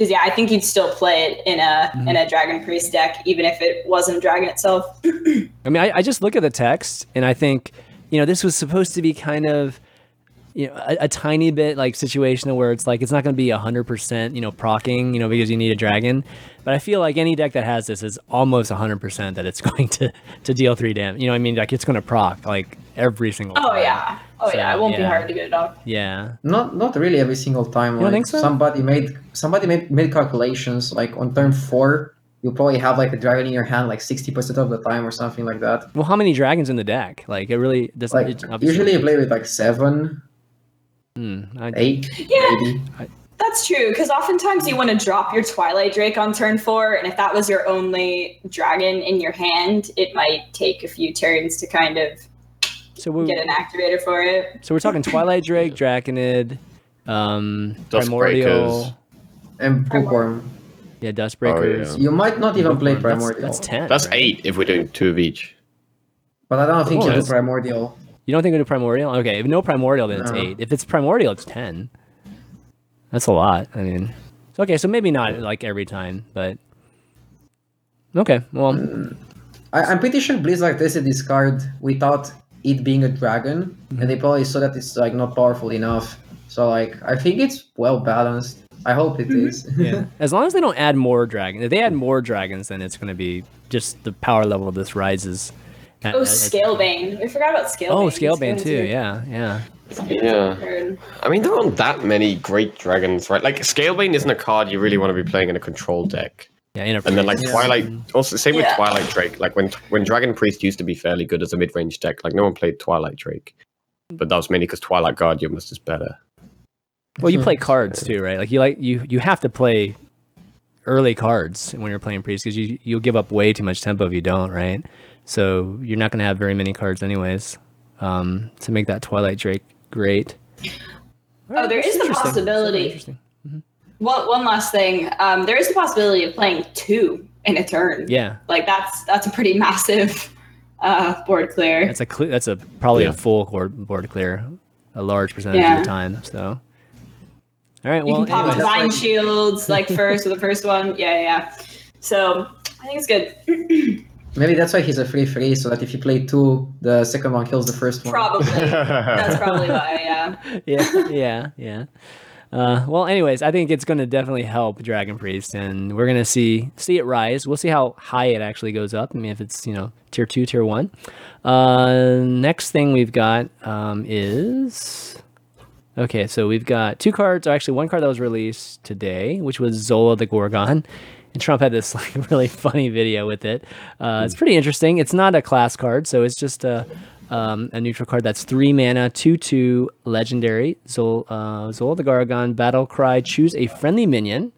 because yeah, I think you'd still play it in a Mhm. in a dragon priest deck, even if it wasn't dragon itself. I mean, I, I just look at the text and I think, you know, this was supposed to be kind of, you know, a, a tiny bit like situational where it's like it's not going to be hundred percent, you know, procking, you know, because you need a dragon. But I feel like any deck that has this is almost hundred percent that it's going to to deal three damage. You know, what I mean, like it's going to proc like every single. oh time. yeah. Oh So, yeah, it won't be hard to get it off. Yeah. Not not really every single time. don't like think so? somebody made somebody made, made calculations like on turn four, you'll probably have like a dragon in your hand like sixty percent of the time or something like that. Well, how many dragons in the deck? Like it really doesn't. Like it usually you play with like seven, Hmm, I- eight, Yeah. maybe. That's true, because oftentimes you want to drop your Twilight Drake on turn four, and if that was your only dragon in your hand, it might take a few turns to kind of so we get an activator for it. so we're talking Twilight Drake, Drakonid, um, Duskbreakers. Primordial, And Book Wyrm. yeah, Duskbreakers. Oh, You might not even play primordial, that's ten. That's right? eight if we're doing two of each. but I don't think Oh, you do primordial. You don't think we do primordial? Okay, if no primordial, then it's No. eight. If it's primordial, it's ten. That's a lot. I mean, so, okay, so maybe not like every time, but okay. Well, I, I'm pretty sure Blizzard tested this card without it being a dragon, Mm-hmm. and they probably saw that it's like not powerful enough. So like I think it's well balanced. I hope it is. yeah. as long as they don't add more dragons, if they add more dragons, then it's going to be just the power level of this rises. Oh, at- at- Scalebane. We forgot about Scalebane. Oh, He's Scalebane good too. Yeah, yeah. Yeah. I mean, there aren't that many great dragons, right? Like Scalebane isn't a card you really want to be playing in a control deck. Yeah, in a And then like Yeah. Twilight, also same with Yeah. Twilight Drake. Like when when Dragon Priest used to be fairly good as a mid range deck, like no one played Twilight Drake, but that was mainly because Twilight Guardian was just better. Well, you play cards too, right? Like you like you you have to play early cards when you're playing priest because you you'll give up way too much tempo if you don't, right? So you're not going to have very many cards anyways. Um, to make that Twilight Drake great. Oh, there is the Interesting. possibility. Interesting. One, one last thing. Um, there is the possibility of playing two in a turn. Yeah, Like that's that's a pretty massive uh, board clear. that's a cle that's a probably Yeah. a full board board clear, a large percentage Yeah. of the time. So, all right. you Well, can pop anyways. divine like- shields like first with the first one. Yeah, yeah, yeah. So I think it's good. Maybe that's why he's a free free, so that if you play two, the second one kills the first one. Probably. That's probably why. Yeah. yeah, yeah, yeah. Uh, well, anyways, I think it's going to definitely help Dragon Priest, and we're going to see see it rise. We'll see how high it actually goes up. I mean, if it's you know tier two, tier one. Uh, next thing we've got um, is okay. So we've got two cards. Or actually, one card that was released today, which was Zola the Gorgon. And Trump had this like really funny video with it. Uh, it's pretty interesting. It's not a class card, so it's just a um, a neutral card that's three mana, two two legendary. Zol uh, Zola the Gorgon battle cry. Choose a friendly minion,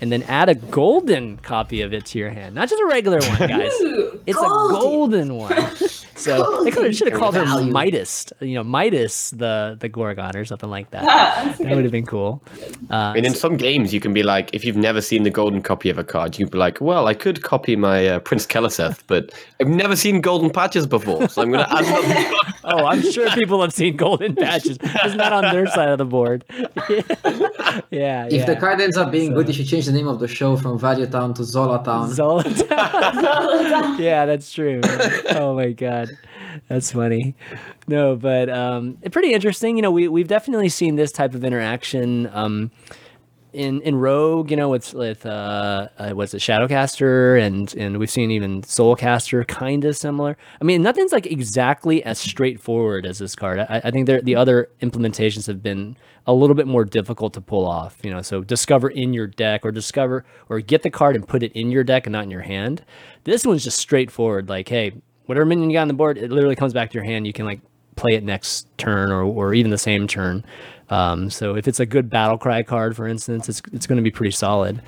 and then add a golden copy of it to your hand. Not just a regular one, guys. Ooh, It's golden. a golden one. So they could have should have called her Midas, you know, Midas the the Gorgon or something like that. Ah, that would have been cool. Uh, I mean, in some games, you can be like, if you've never seen the golden copy of a card, you'd be like, well, I could copy my uh, Prince Keleseth, but I've never seen golden patches before, so I'm going to add them. oh, I'm sure people have seen golden patches. It's not on their side of the board. yeah, If yeah. the card ends up being good, you should change the name of the show from Value Town to Zola Town. Zola Town. yeah, that's true. Oh my god, that's funny. No, but um, pretty interesting. You know, we we've definitely seen this type of interaction. Um, in, in Rogue, you know, with with uh, uh what's it, Shadowcaster, and and we've seen even Soulcaster, kind of similar. I mean, nothing's like exactly as straightforward as this card. I, I think the other implementations have been a little bit more difficult to pull off. You know, so discover in your deck, or discover, or get the card and put it in your deck and not in your hand. This one's just straightforward. Like, hey, whatever minion you got on the board, it literally comes back to your hand. You can like play it next turn or, or even the same turn. Um, so if it's a good battle cry card, for instance, it's it's going to be pretty solid.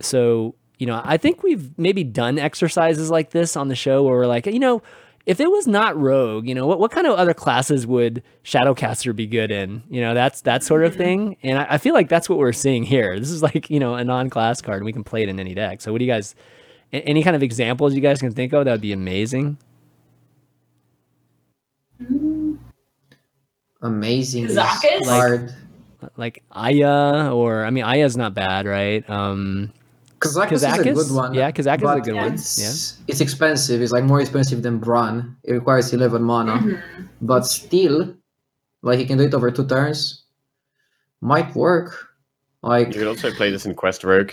So you know, I think we've maybe done exercises like this on the show where we're like, you know, if it was not rogue, you know, what, what kind of other classes would Shadowcaster be good in? You know, that's that sort of thing. And I, I feel like that's what we're seeing here. This is like, you know, a non-class card and we can play it in any deck. So what do you guys any kind of examples you guys can think of that would be amazing? Amazing. Kazakus? card. Like Aya or I mean Aya's not bad, right? Um Kazakus, is a Kazakus? good one. Yeah, Kazakus is a but good one. It's, it's expensive. It's like more expensive than Brann. It requires 11 mana. Mm-hmm. But still, like you can do it over two turns. Might work. Like, You could also play this in Quest Rogue.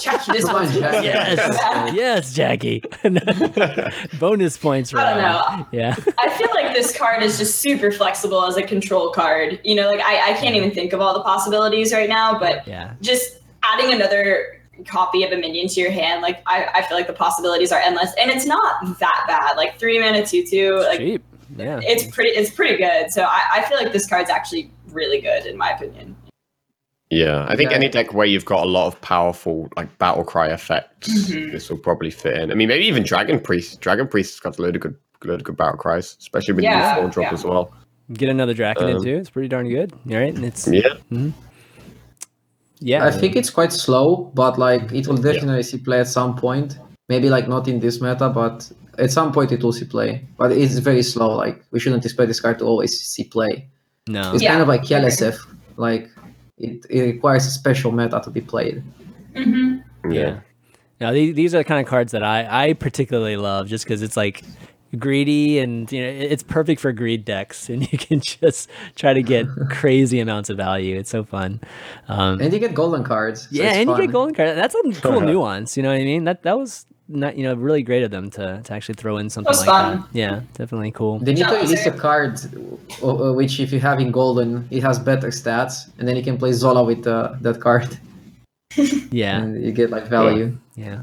Jackie, this Come one's Jackie. Yes. yes, Jackie. Bonus points right? I don't know. Yeah. I feel like this card is just super flexible as a control card. You know, like I, I can't even think of all the possibilities right now, but Yeah. just adding another copy of a minion to your hand, like I, I feel like the possibilities are endless. And it's not that bad. Like three mana two two, like Cheap. Yeah. it's pretty it's pretty good. So I, I feel like this card's actually really good in my opinion. Yeah, I think Yeah. any deck where you've got a lot of powerful like battle cry effects, Mhm. this will probably fit in. I mean, maybe even Dragon Priest. Dragon Priest has got a load of good, load of good battle cries, especially with Yeah, the four drop yeah. as well. Get another Draken in Um, too. It's pretty darn good. All right. And it's Yeah, yeah. I think it's quite slow, but like it will definitely see play at some point. Maybe like not in this meta, but at some point it will see play. But it's very slow. Like we shouldn't expect this card to always see play. no. It's Yeah. kind of like Keleseth. Like it, it requires a special meta to be played. Mm-hmm. yeah. Yeah. Now these, these are the kind of cards that I, I particularly love just because it's like greedy and you know it's perfect for greed decks and you can just try to get crazy amounts of value. It's so fun. Um, And you get golden cards. so yeah, it's and you get golden cards That's a cool nuance. You know what I mean? That that was not, you know, really great of them to, to actually throw in something was like fun. that. Yeah, definitely cool. They need to Yeah, release a card, which if you have in golden, it has better stats, and then you can play Zola with uh, that card, Yeah, and you get like value. yeah.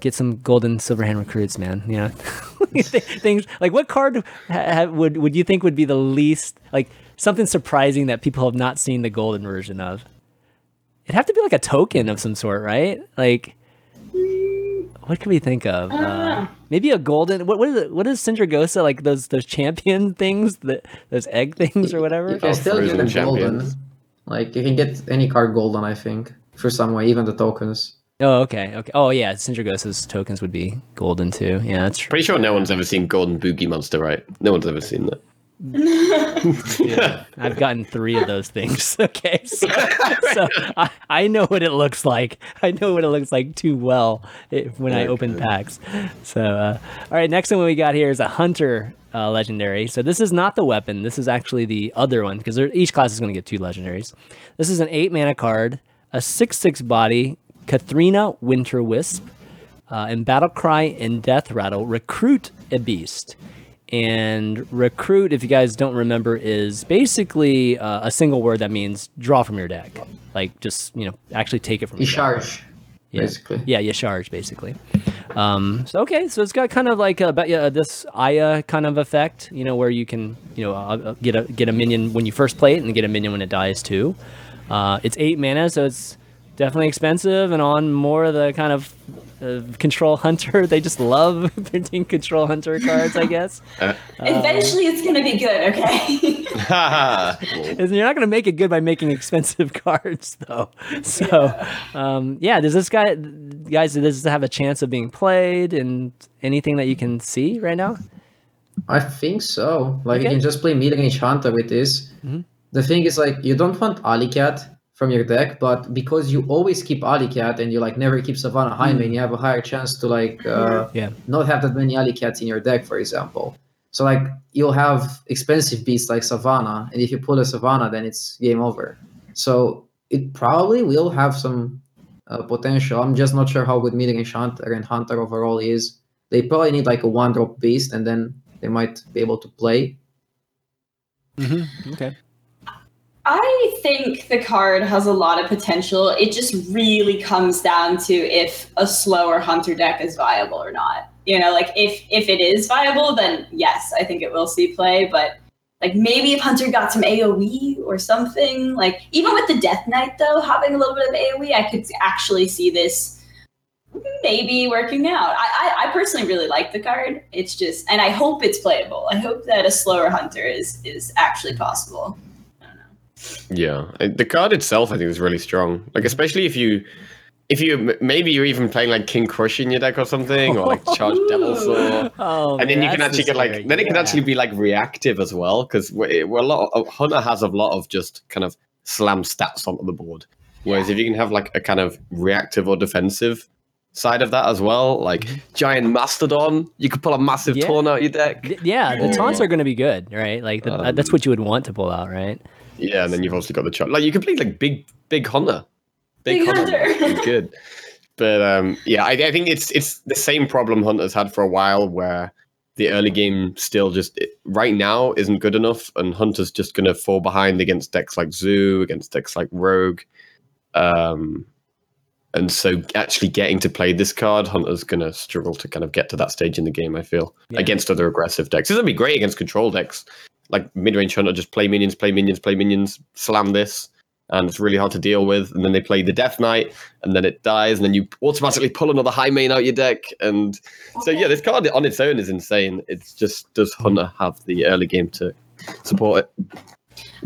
Get some golden silverhand recruits, man. You know, things like what card ha- ha- would would you think would be the least like something surprising that people have not seen the golden version of? It'd have to be like a token of some sort, right? Like, what can we think of? Uh, maybe a golden. What what is it? What is Sindragosa like? Those those champion things, that those egg things or whatever. You can Oh, still get frozen a golden. Like you can get any card golden, I think, for some way, even the tokens. Oh, okay, okay. Oh, yeah. Sindragosa's tokens would be golden too. Yeah, that's true. Pretty sure no one's ever seen Golden Boogeymonster, right? No one's ever seen that. Yeah, I've gotten three of those things. Okay, so, so I, I know what it looks like. I know what it looks like too well when I open packs. So, uh, all right, next one we got here is a hunter uh, legendary. So this is not the weapon. This is actually the other one because each class is going to get two legendaries. This is an eight mana card, a six six body, Kathrena Winterwisp, uh, and Battle Cry and Death Rattle recruit a beast. And recruit, if you guys don't remember, is basically uh, a single word that means draw from your deck. Like just you know, actually take it from You your deck. charge, Yeah. basically. Yeah, you charge basically. Um, so okay, so it's got kind of like a, yeah, this Aya kind of effect, you know, where you can you know uh, uh, get a get a minion when you first play it and get a minion when it dies too. Uh, it's eight mana, so it's definitely expensive and on more of the kind of uh, control hunter. They just love printing control hunter cards, I guess. Eventually, it's gonna be good. Okay. You're not going to make it good by making expensive cards, though. So, um, yeah, does this guy, guys, does this have a chance of being played and anything that you can see right now? I think so. Like you can just play mid-range hunter with this. The thing is, like, you don't want Alleycat from your deck, but because you always keep Alleycat and you like never keep Savannah Highmane, you have a higher chance to like uh, Yeah. not have that many Alleycats in your deck, for example. So like you'll have expensive beasts like Savannah, and if you pull a Savannah, then it's game over. So it probably will have some uh, potential. I'm just not sure how good mid-range hunter and hunter overall is. They probably need like a one-drop beast, and then they might be able to play. Okay. I think the card has a lot of potential. It just really comes down to if a slower hunter deck is viable or not. You know, like if if it is viable, then yes, I think it will see play. But like maybe if Hunter got some AoE or something, like even with the Death Knight though, having a little bit of AoE, I could actually see this maybe working out. I, I, I personally really like the card. It's just and I hope it's playable. I hope that a slower hunter is is actually possible. Yeah, Uh, the card itself, I think, is really strong. Like, especially if you, if you maybe you're even playing like King Krush in your deck or something, or like Charge Devilsaur, Oh, and then you can actually get like, scary- then it can yeah. actually be like reactive as well, because we're, we're a lot. Of, Hunter has a lot of just kind of slam stats onto the board, whereas if you can have like a kind of reactive or defensive side of that as well, like giant mastodon, you could pull a massive Mm-hmm. Yeah. taunt out your deck. Yeah, the taunts are going to be good, right? Like the, Um, that's what you would want to pull out, right? Yeah, and then you've also got the charge. Like you can play like big, big Hunter. Big Hunter. is good. But um, yeah, I, I think it's it's the same problem Hunter's had for a while, where the early game still just it- right now isn't good enough, and Hunter's just going to fall behind against decks like Zoo, against decks like Rogue. Um, and so actually getting to play this card, Hunter's going to struggle to kind of get to that stage in the game. I feel Yeah. against other aggressive decks. This would be great against control decks, like mid range Hunter. Just play minions, play minions, play minions, slam this, and it's really hard to deal with. And then they play the Death Knight, and then it dies, and then you automatically pull another Highmane out your deck. And so yeah, this card on its own is insane. It's just does Hunter have the early game to support it?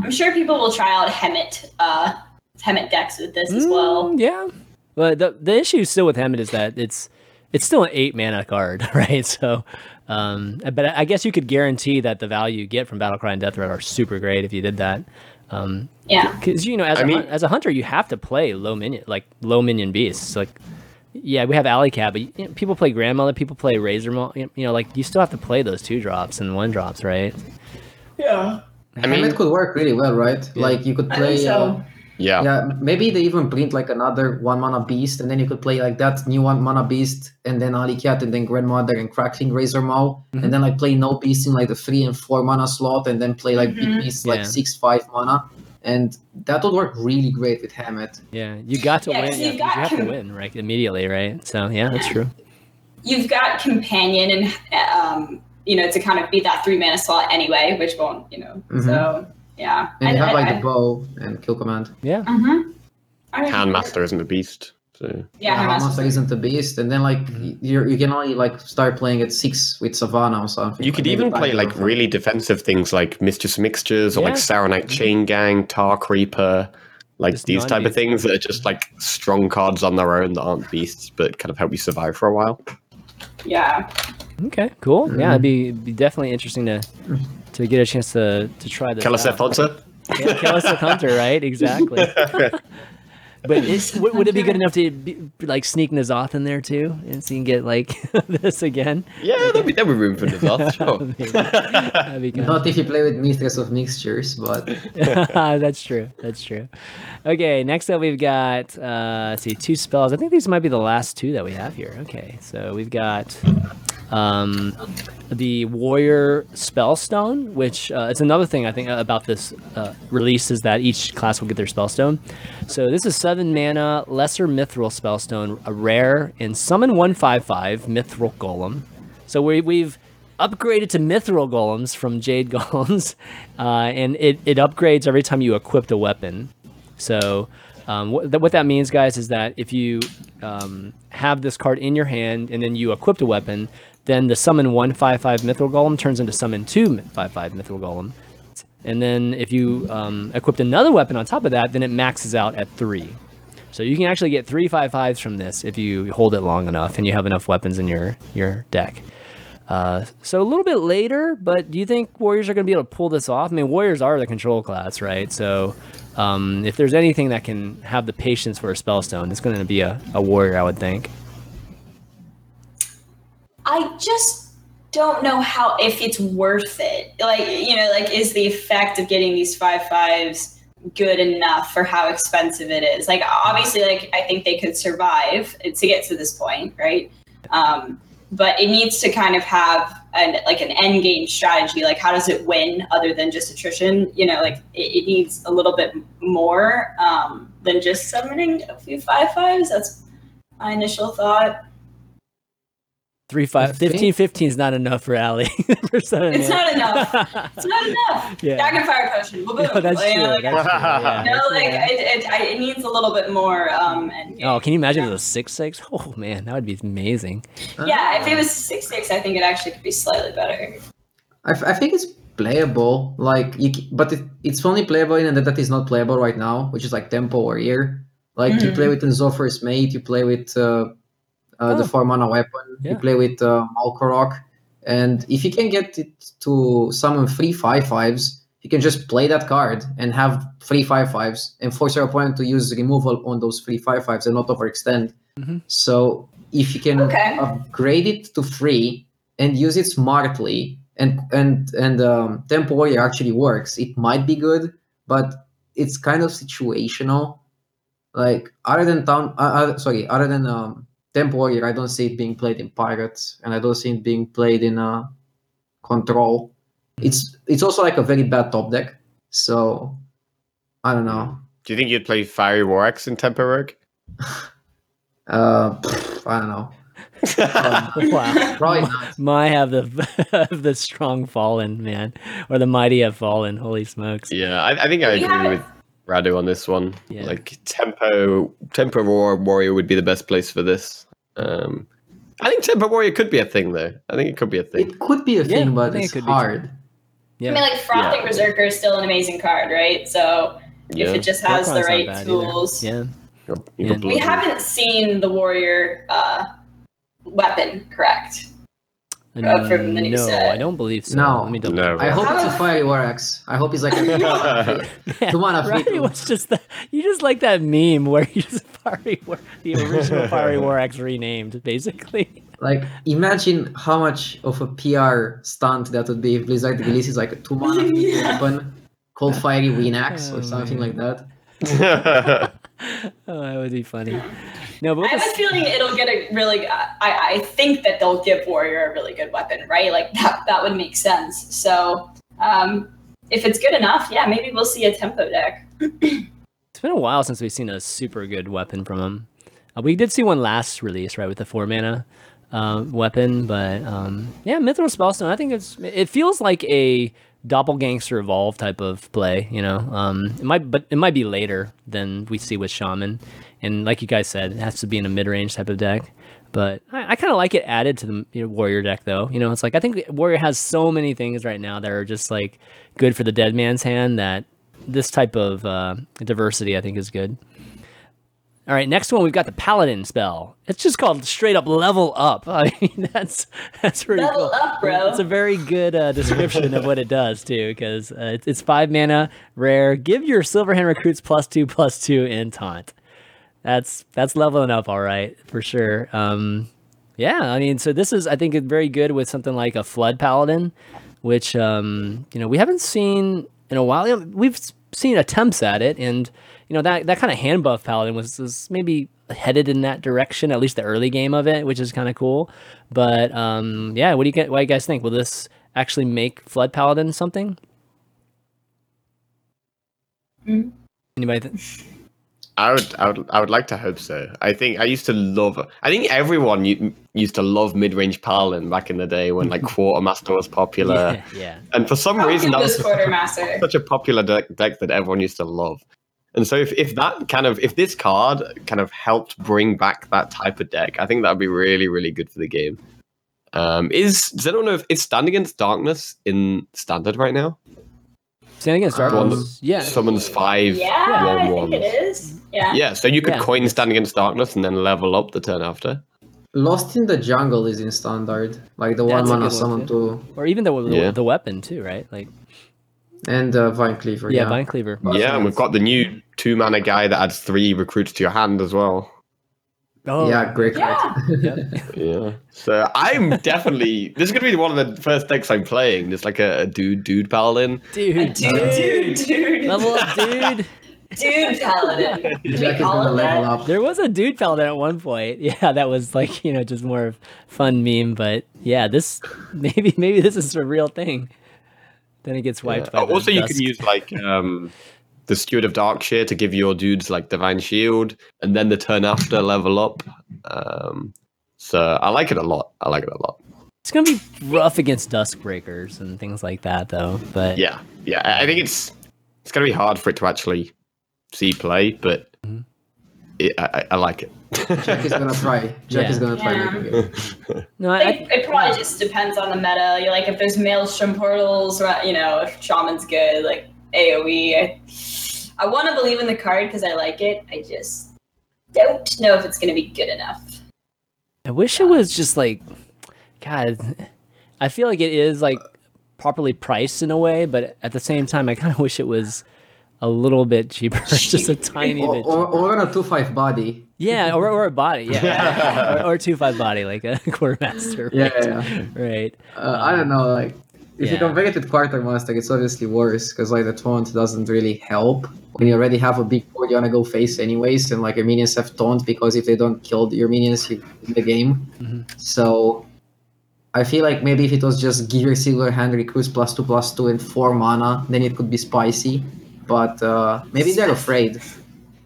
I'm sure people will try out Hemet, uh, Hemet decks with this as well. Mm, yeah. But the the issue still with Hemet is that it's it's still an eight mana card, right? So, um, but I guess you could guarantee that the value you get from Battlecry and Deathrattle are super great if you did that. Um, Yeah. because you know, as I a mean- hun- as a hunter, you have to play low minion, like low minion beasts. Like, yeah, we have Alley Cat, but you know, people play Grandmother, people play Razor, Mo- you know, like you still have to play those two drops and one drops, right? Yeah. I mean, it could work really well, right? Like you could I play think so. uh, Yeah. Yeah, maybe they even print like another one mana beast, and then you could play like that new one mana beast, and then Alleycat, and then Grandmother and Crackling Razor Maw, Mhm. and then like play no beast in like the three and four mana slot, and then play like Mhm. big beast like Yeah. six five mana, and that would work really great with Hemet. Yeah, you got to Yeah, win. 'cause Yeah, you've 'cause you got have to win right immediately, right? So yeah, that's true. You've got companion and um, you know to kind of be that three mana slot anyway, which won't you know. Mhm. So yeah, And you have like I, the bow and kill command. Yeah. Mhm. I- Houndmaster isn't a beast. So Yeah, Houndmaster. Master isn't a beast, and then like Mhm. you you can only like start playing at six with Savannah or something. you could maybe even play like really defensive things like Mistress Mixtures or like Saronite Chain Gang, Tar Creeper, like Just these type of things that are just like strong cards on their own that aren't beasts but kind of help you survive for a while. Yeah. Okay, cool. Yeah, it'd be, be definitely interesting to to get a chance to to try this. Keleseth out. Hunter. Yeah, Keleseth Hunter, right? Exactly. But is, would, would it be good enough to be, like sneak N'Zoth in there too, and so you can get like this again? yeah, there'll be, there'll be room for N'Zoth, sure. Maybe. That'd be. Not if you play with Mistress of Mixtures, but That's true. That's true. Okay, next up we've got uh let's see, two spells. I think these might be the last two that we have here. Okay, so we've got um the warrior spellstone, which uh, it's another thing I think about this uh, release is that each class will get their spellstone. So this is seven mana, lesser mithril spellstone, a rare, and summon one five five mithril golem. So we, we've upgraded to mithril golems from jade golems, uh, and it, it upgrades every time you equip a weapon. So um, what, th- what that means, guys, is that if you um, have this card in your hand and then you equip a weapon, then the summon one five five mithril golem turns into summon two five five mithril golem. And then if you um, equipped another weapon on top of that, then it maxes out at three. So you can actually get three five fives from this if you hold it long enough and you have enough weapons in your your deck. Uh, so a little bit later, but do you think Warriors are going to be able to pull this off? I mean, Warriors are the control class, right? So um, if there's anything that can have the patience for a Spellstone, it's going to be a, a Warrior, I would think. I just don't know how if it's worth it. Like you know, like is the effect of getting these five fives good enough for how expensive it is? Like obviously, like I think they could survive to get to this point, right? Um, but it needs to kind of have an like an end game strategy. Like how does it win other than just attrition? You know, like it, it needs a little bit more um, than just summoning a few five fives. That's my initial thought. Three five, 15 15 is not enough for Ali. for seven It's not enough. It's not enough. Yeah. Dragon fire potion. Boom, boom. No, that's Like, true. like, That's true. Yeah. no, like Yeah. it, it, it needs a little bit more. Um, and Oh, can you imagine it was six six? Oh man, that would be amazing. yeah, if it was six six, I think it actually could be slightly better. I, f- I think it's playable. Like, you, c- but it, it's only playable in a deck that is not playable right now, which is like Tempo Warrior. Like you Mhm. play with N'Zoth's First Mate, you play with uh, uh, the Oh. four mana weapon, Yeah. you play with uh, Malkorok, and if you can get it to summon three five fives, you can just play that card and have three five fives and force your opponent to use removal on those three five fives and not overextend. Mhm. So if you can Okay. upgrade it to free and use it smartly, and and and um, Tempo Warrior actually works, it might be good, but it's kind of situational. Like other than town, uh, uh, sorry, other than um, Tempo Warrior, I don't see it being played in Pirates, and I don't see it being played in uh, Control. It's it's also like a very bad top deck, so I don't know. Do you think you'd play Fiery War Axe in Tempo Rogue? Uh, pff, I don't know. Um, Wow. Probably not. My have the have the strong fallen man, or the mighty have fallen. Holy smokes! Yeah, I, I think I We agree have- with Radu on this one. Yeah. Like Tempo Tempo War Warrior would be the best place for this. Um, I think Tempo Warrior could be a thing though. I think it could be a thing. It could be a thing, I but think it it's could be hard. Yeah, I mean, like Frothing Yeah. Berserker is still an amazing card, right? So yeah. if it just has the right bad either. tools, Yeah, You got- you Yeah. we haven't seen the warrior uh, weapon, correct? Uh, from the new no, set. I don't believe so. No. Let me double No. I hope it's a How- Fiery War Axe. I hope he's like a two mana Yeah, Two mana right? It was just the, you just like that meme where you just Fiery War, the original Fiery War Axe renamed, basically. Like, imagine how much of a PR stunt that would be if Blizzard releases like a two mana free weapon called Fiery Wind Axe Oh, or something man. like that. Oh, that would be funny. No, but I have a feeling it'll get a really. I, I think that they'll give Warrior a really good weapon, right? Like that. That would make sense. So, um, if it's good enough, yeah, maybe we'll see a tempo deck. It's been a while since we've seen a super good weapon from him. Uh, we did see one last release, right, with the four mana uh, weapon, but um, yeah, Mithril Spellstone. I think it's it feels like a doppelgangster evolve type of play. You know, um, it might, but it might be later than we see with Shaman. And like you guys said, it has to be in a mid range type of deck. But I, I kind of like it added to the you know, warrior deck, though. You know, it's like I think warrior has so many things right now that are just like good for the dead man's hand that this type of uh, diversity I think is good. All right, next one we've got the paladin spell. It's just called straight up level up. I mean, that's that's pretty Level cool. up, bro. It's a very good uh, description of what it does too, because uh, it's, it's five mana, rare. Give your Silverhand recruits plus two, plus two, and taunt. That's that's leveling up, all right, for sure. Um, yeah, I mean, so this is I think very good with something like a flood paladin, which um, you know we haven't seen in a while. We've seen attempts at it, and you know that that kind of hand buff paladin was, was maybe headed in that direction, at least the early game of it, which is kind of cool. But um, yeah, what do you get? What do you guys think? Will this actually make flood paladin something? Anybody? Th- I would, I would, I would like to hope so. I think I used to love. I think everyone used to love mid-range Paladin back in the day when like Quartermaster was popular, yeah, yeah. and for some reason that was quartermaster. such a popular deck, deck that everyone used to love. And so if, if that kind of if this card kind of helped bring back that type of deck, I think that would be really really good for the game. Um, is does anyone know if it's stand against darkness in standard right now? Stand against Um, darkness. Yeah, Summons five Yeah, one I ones. think it is. Yeah. Yeah, so you could Yeah. coin stand against darkness and then level up the turn after. Lost in the Jungle is in standard, like the one That's a mana one, summon too. to or even the the, Yeah. the weapon too, right? Like and uh, Vine Cleaver. yeah, Yeah, Vine Cleaver. Awesome. Yeah, and we've got the new two mana guy that adds three recruits to your hand as well. Oh, yeah, great Yeah. card. Yep. Yeah. So I'm definitely this is gonna be one of the first decks I'm playing. Just like a, a dude dude paladin. dude, Dude, dude, dude. level up, dude. Dude paladin. Jack is gonna level up. There was a dude paladin at one point. Yeah, that was like you know just more of fun meme, but yeah, this maybe maybe this is a real thing. Then it gets wiped. by Oh, also, you dusk. can use like um the Steward of Darkshire to give your dudes like Divine Shield, and then the turn after level up. Um, so I like it a lot. I like it a lot. It's gonna be rough against Duskbreakers and things like that, though. But Yeah, yeah. I I think it's it's gonna be hard for it to actually see play, but Mhm. it, I, I- I like it. Jack is gonna try. Jack Yeah. is gonna try Yeah. making it. no, I, Like, it probably just depends on the meta. You like if there's maelstrom portals, right, you know, if shaman's good, like AOE. I, I want to believe in the card because I like it. I just don't know if it's going to be good enough. I wish it was just like, God, I feel like it is like properly priced in a way, but at the same time, I kind of wish it was a little bit cheaper, just a tiny Or, bit. or, or on a two five body. Yeah, or, or a body, yeah, or, or two five body like a quartermaster. Yeah, right? yeah, right. Uh, I don't know, like if you Yeah. compare it with Quartermaster, it's obviously worse because like the taunt doesn't really help. When you already have a big board, you wanna go face anyways, and like your minions have taunt because if they don't kill your minions, you win the game. Mhm. So I feel like maybe if it was just gear your silver hand recruits plus two plus two and four mana, then it could be spicy. But uh, maybe they're afraid.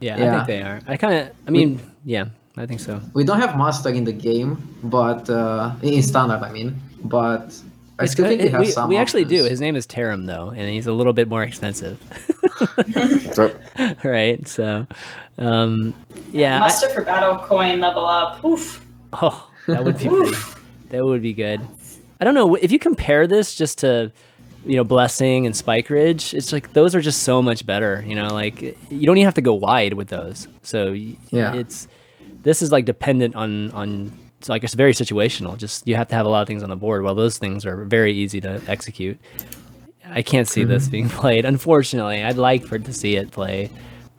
Yeah, I think they are. I kind of. I mean, yeah, I think so. We don't have Muster in the game, but uh, in standard, I mean. But I It's still good- think we have we, some. we actually do. His name is Tarim though, and he's a little bit more expensive. Right. So, um, yeah. I- for battle coin level up. Oof. Oh, that would be pretty, that would be good. I don't know if you compare this just to, you know, Blessing and Spike Ridge. It's like those are just so much better. You know, like you don't even have to go wide with those. So Yeah. it's this is like dependent on on it's like it's very situational. Just you have to have a lot of things on the board. While those things are very easy to execute. I can't see this mhm. being played. Unfortunately, I'd like for to see it play,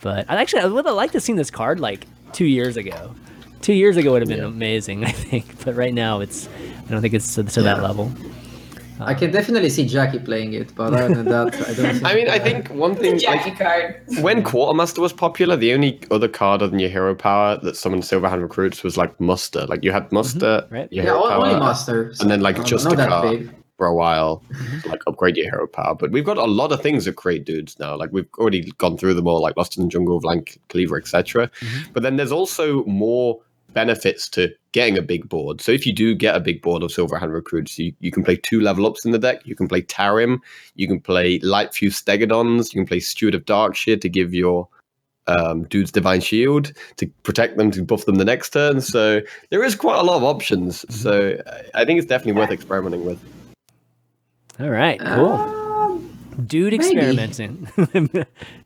but I actually I would have liked to seen this card like two years ago. Two years ago would have been amazing, I think. But right now, it's I don't think it's to, to that Yeah. Level. I can definitely see Jackie playing it, but other than that, I don't. Think, I mean, I think one It's a thing Jackie like card. when Quartermaster was popular, the only other card other than your hero power that summoned Silverhand recruits was like Muster. Like you had mm-hmm. Muster, right. Yeah, hero o- only power, Muster. and then like just a card for a while, to, like upgrade your hero power. But we've got a lot of things that create dudes now. Like we've already gone through them all, like Lost in the Jungle, Blank Cleaver, etc. Mm-hmm. But then there's also more benefits to getting a big board. So if you do get a big board of Silverhand recruits, you, you can play two level ups in the deck. You can play Tarim, you can play Lightfused Stegodons, you can play Steward of Darkshire to give your um, dudes Divine Shield to protect them to buff them the next turn. So there is quite a lot of options. So I- I think it's definitely worth experimenting with. All right, cool. Um, Dude maybe. experimenting.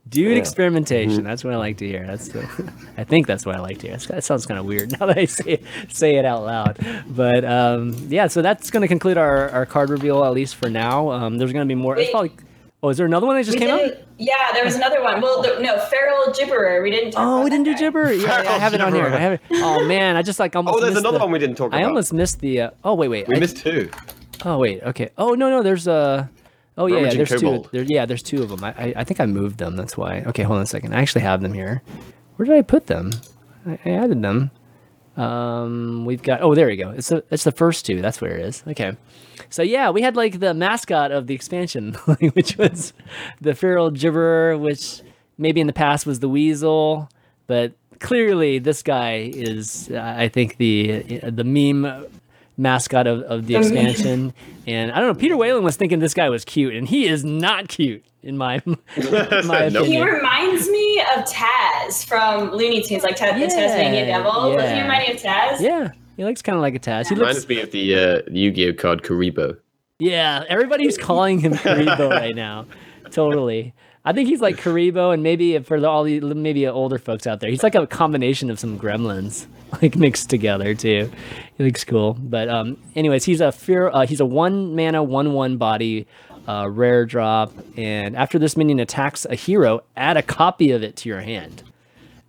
Dude Yeah. experimentation. That's what I like to hear. That's the, I think that's what I like to hear. That sounds kind of weird now that I say it, say it out loud. But um, yeah, so that's going to conclude our, our card reveal at least for now. Um, there's going to be more. It's Wait. probably. Oh, is there another one that just We came out? Yeah, there was another one. Well, the, no, Feral Gibberer. We didn't. Talk Oh, about we didn't do that guy. Gibber. Yeah, yeah, I have it on here. I have it. Oh man, I just like almost. Oh, there's missed another the- one we didn't talk about I almost missed the. Uh, oh wait, wait. we I- missed two. Oh wait, okay. Oh no, no, there's a. Oh yeah, yeah there's two. There, yeah, there's two of them. I, I, I think I moved them. That's why. Okay, hold on a second. I actually have them here. Where did I put them? I, I added them. Um, we've got. Oh, there we go. It's the it's the first two. That's where it is. Okay. So yeah, we had like the mascot of the expansion, which was the feral gibberer, which maybe in the past was the weasel, but clearly this guy is, uh, I think the the meme mascot of, of the The expansion. And I don't know, Peter Whalen was thinking this guy was cute, and he is not cute in my in my Nope. He reminds me of Taz from Looney Tunes, like Taz, the Tasmanian Yeah, Devil. Does he yeah. remind you of Taz? Yeah, he looks kind of like a Taz. He looks Reminds me of the uh, Yu-Gi-Oh card Kuriboh. Yeah, everybody's calling him Kuriboh right now. Totally. I think he's like Kuriboh, and maybe for the, all the maybe older folks out there, he's like a combination of some gremlins, like mixed together too. He looks cool. But um, anyways, he's a fear. Uh, he's a one mana, one one body, uh, rare drop, and after this minion attacks a hero, add a copy of it to your hand.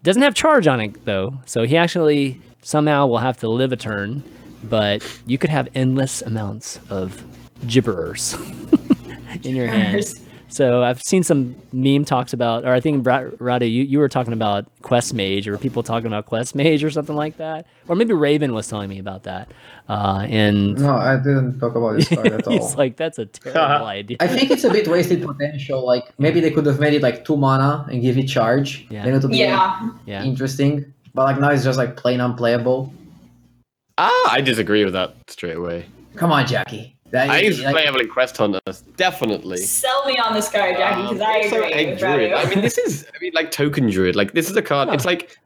Doesn't have charge on it though, so he actually somehow will have to live a turn. But you could have endless amounts of gibberers in your hand. So I've seen some meme talks about, or I think Bra- Radu, you, you were talking about Quest Mage, or people talking about Quest Mage, or something like that, or maybe Raven was telling me about that. Uh, and No, I didn't talk about this card at all. he's like, "That's a terrible idea." I think it's a bit wasted potential. Like maybe they could have made it like two mana and give it charge. Yeah. Then it would be Yeah. Yeah, interesting. But like now it's just like plain unplayable. Ah, I disagree with that straight away. Come on, Jackie. That- I use like- playable in Quest Hunter, definitely. Sell me on this card, Jackie, um, because I Also agree. Egg Druid. I mean, this is I mean like Token Druid. Like this is a card. It's like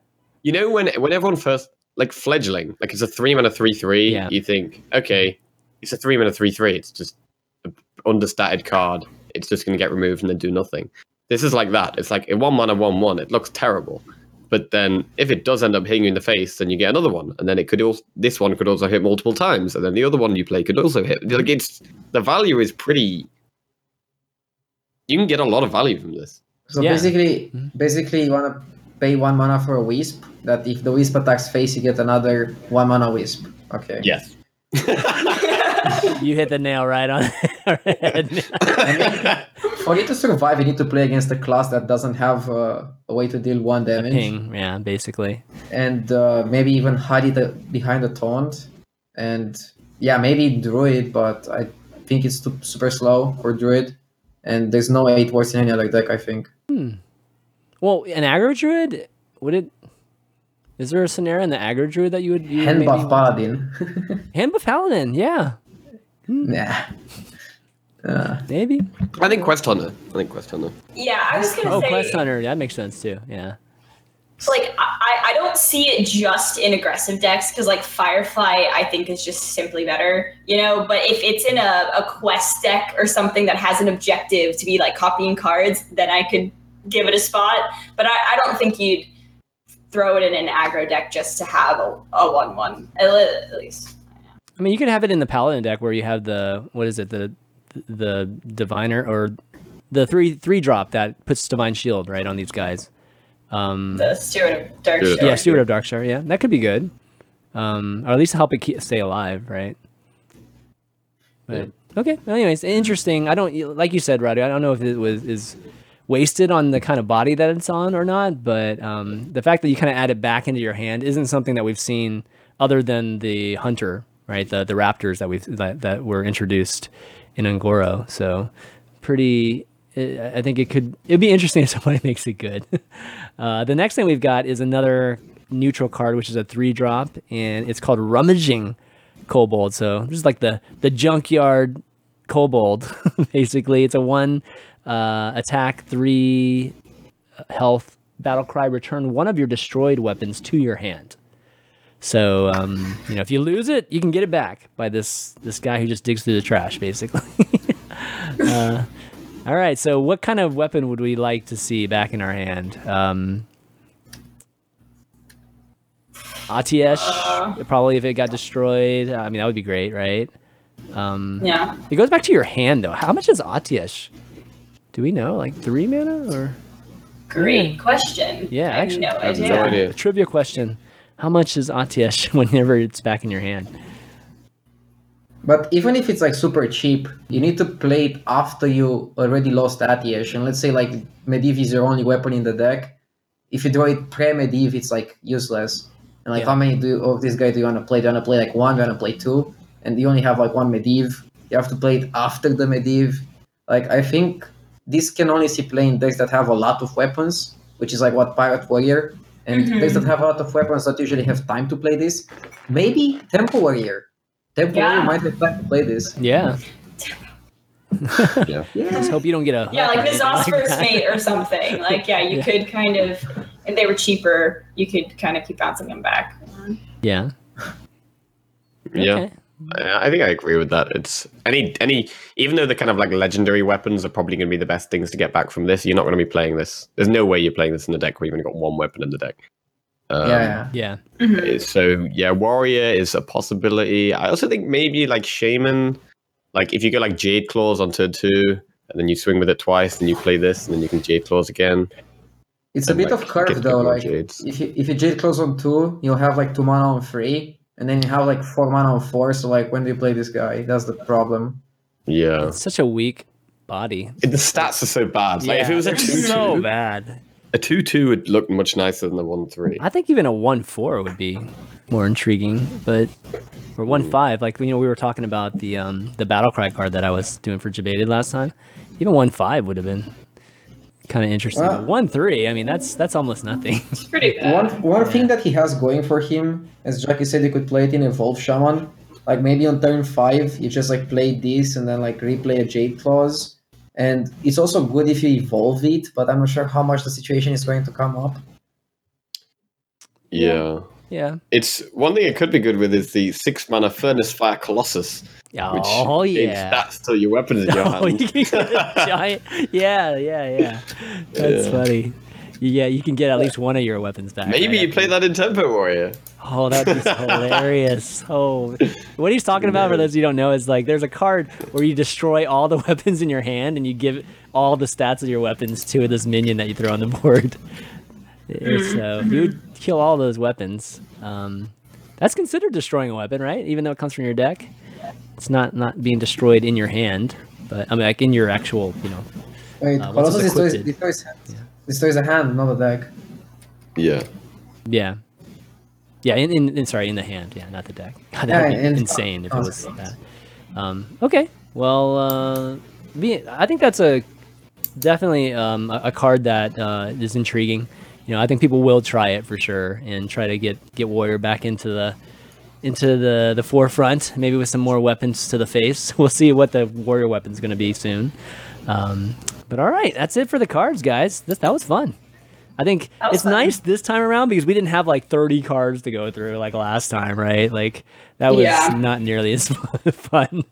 you know when when everyone first like fledgling, like it's a three mana three three. Yeah. You think okay, it's a three mana three three. It's just an understated card. It's just going to get removed and then do nothing. This is like that. It's like a one mana one one. It looks terrible. But then, if it does end up hitting you in the face, then you get another one, and then it could also this one could also hit multiple times, and then the other one you play could also hit. Like it's the value is pretty. You can get a lot of value from this. So Yeah. basically, Mhm. basically you want to pay one mana for a wisp. That if the wisp attacks face, you get another one mana wisp. Okay. Yes. you hit the nail right on. the. For you to survive, you need to play against a class that doesn't have uh, a way to deal one damage, Ping, yeah, basically. and uh, maybe even hide it uh, behind a taunt. And yeah, maybe druid, but I think it's too, super slow for druid. And there's no eight words in any other deck. I think. Well, an aggro druid would it? Is there a scenario in the aggro druid that you would? Would Hand buff paladin. Hand buff paladin, yeah, nah. Uh, maybe. I think Quest Hunter. I think Quest Hunter. yeah, I was gonna Oh, say, quest hunter, that makes sense too. Yeah. So, like I, I don't see it just in aggressive decks because like Firefly I think is just simply better, you know. But if it's in a, a quest deck or something that has an objective to be like copying cards, then I could give it a spot. But I, I don't think you'd throw it in an aggro deck just to have a, a one one at least. I mean, you could have it in the paladin deck where you have the what is it the the diviner or the three three drop that puts divine shield right on these guys. Um, The Steward of Dark Steward of yeah, Steward of Darkshire. Yeah, that could be good. Um, or at least help it keep, stay alive, right? But Okay. Well, anyways, interesting. I don't like you said, Radu. I don't know if it was is wasted on the kind of body that it's on or not, but um, the fact that you kind of add it back into your hand isn't something that we've seen other than the hunter, right? The the raptors that we've that, that were introduced in Un'Goro. So pretty. I think it could. It'd be interesting if somebody makes it good. Uh, the next thing we've got is another neutral card, which is a three drop, and it's called Rummaging Kobold. So is like the the junkyard kobold. Basically, it's a one uh, attack, three health battle cry. Return one of your destroyed weapons to your hand. So um, you know, if you lose it, you can get it back by this this guy who just digs through the trash, basically. uh, all right. So, what kind of weapon would we like to see back in our hand? Um, Atiesh, Uh. probably if it got destroyed. I mean, that would be great, right? Um, Yeah. It goes back to your hand, though. How much is Atiesh? Do we know? Like three mana or? Great question. Yeah, I have actually, no have idea. no idea. A trivia question: How much is Atiesh whenever it's back in your hand? But even if it's like super cheap, you need to play it after you already lost Atiesh. And let's say like Medivh is your only weapon in the deck. If you draw it pre-Medivh, it's like useless. And like Yeah. how many do of this guy do you want to play? Do you want to play like one? Do you want to play two? And you only have like one Medivh. You have to play it after the Medivh. Like I think this can only see playing decks that have a lot of weapons, which is like what Pirate Warrior. And Mhm. decks that have a lot of weapons don't usually have time to play this. Maybe Tempo Warrior. Tempo Yeah. Warrior might have time to play this. Yeah. Yeah. Just hope you don't get a Yeah, like anything N'Zoth's like mate or something. Like, yeah, you Yeah. could kind of, if they were cheaper, you could kind of keep bouncing them back. Yeah. Yeah. Okay. I I think I agree with that. It's any any even though the kind of like legendary weapons are probably going to be the best things to get back from this. You're not going to be playing this. There's no way you're playing this in the deck where you've only got one weapon in the deck. Um, yeah, Yeah. Uh, So yeah, warrior is a possibility. I also think maybe like shaman, like if you go like jade claws on turn two, and then you swing with it twice, and you play this, and then you can jade claws again. it's a bit like, of curve though. Like jades. if you if you jade claws on two, you'll have like two mana on three, and then you have like four mana on four. So like when do you play this guy? That's the problem. Yeah, It's such a weak body. the stats are so bad. Like if it was a two so two, bad. a two two would look much nicer than the one three. I think even a one four would be more intriguing, but or one five, like you know, we were talking about the um the battle cry card that I was doing for Jebaited last time. Even one five would have been kind of interesting. Well- but one three, I mean, that's that's almost nothing. It's pretty bad. One one thing that he has going for him, as Jackie said, you could play it in Evolve Shaman. Like maybe on turn five, you just like play this and then like replay a Jade Claws. And it's also good if you evolve it, but I'm not sure how much the situation is going to come up. Yeah. Yeah. It's one thing it could be good with is the six mana Furnacefire Colossus, which Oh gives yeah. stats to your weapons in your Oh, hand. you can get a giant. Yeah, yeah, yeah. That's Yeah. funny. Yeah, you can get at least one of your weapons back. Maybe right you play that in Tempo Warrior. Oh, that'd be hilarious. Oh, what he's talking about for those of you don't know is like there's a card where you destroy all the weapons in your hand and you give all the stats of your weapons to this minion that you throw on the board. So you would kill all those weapons. Um, that's considered destroying a weapon, right? Even though it comes from your deck, it's not not being destroyed in your hand, but I mean like in your actual, you know. Wait, Uh, once Colossus it's destroys, equipped, destroys, destroys a hand, not a deck. Yeah. Yeah. Yeah, in, in, in sorry, in the hand. Yeah, not the deck. God, Yeah, that would be in- insane if it oh, was that. Um, okay. Well, uh, be, I think that's a definitely um, a, a card that uh, is intriguing. You know, I think people will try it for sure and try to get get Warrior back into the into the the forefront, maybe with some more weapons to the face. We'll see what the Warrior weapon's going to be soon. Um, but all right, that's it for the cards, guys. This, that was fun. I think it's fun. nice this time around because we didn't have like 30 cards to go through like last time, right? Like that was Yeah. not nearly as fun.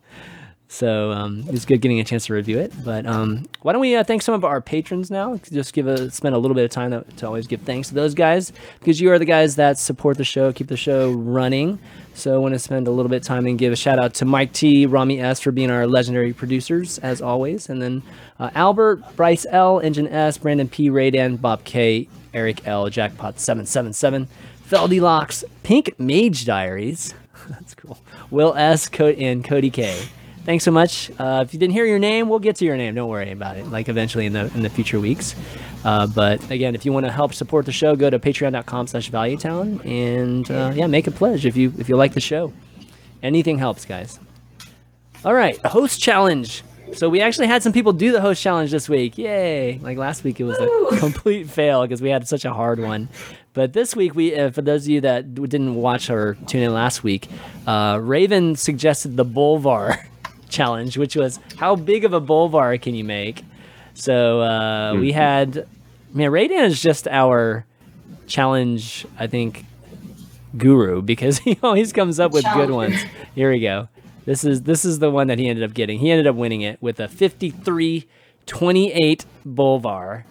So um, it's good getting a chance to review it. But um, why don't we uh, thank some of our patrons now? Just give a spend a little bit of time to, to always give thanks to those guys because you are the guys that support the show, keep the show running. So I want to spend a little bit of time and give a shout out to Mike T, Rami S for being our legendary producers as always, and then uh, Albert, Bryce L, Engine S, Brandon P, Raydan, Bob K, Eric L, Jackpot seven seven seven, Feldy Locks, Pink Mage Diaries. That's cool. Will S, Co- and Cody K. thanks so much. Uh, if you didn't hear your name, we'll get to your name. Don't worry about it. Like eventually in the in the future weeks. Uh, but again, if you want to help support the show, go to patreon.com/slash valuetown and uh, yeah, make a pledge if you if you like the show. Anything helps, guys. All right, host challenge. So we actually had some people do the host challenge this week. Yay! Like last week, it was a complete fail because we had such a hard one. But this week, we uh, for those of you that didn't watch or tune in last week, uh, Raven suggested the Bolvar challenge, which was how big of a Bolvar can you make? So uh, we had, man, Raydan is just our challenge. I think guru because he always comes up with good ones. Here we go. This is this is the one that he ended up getting. He ended up winning it with a 53 28 Bolvar,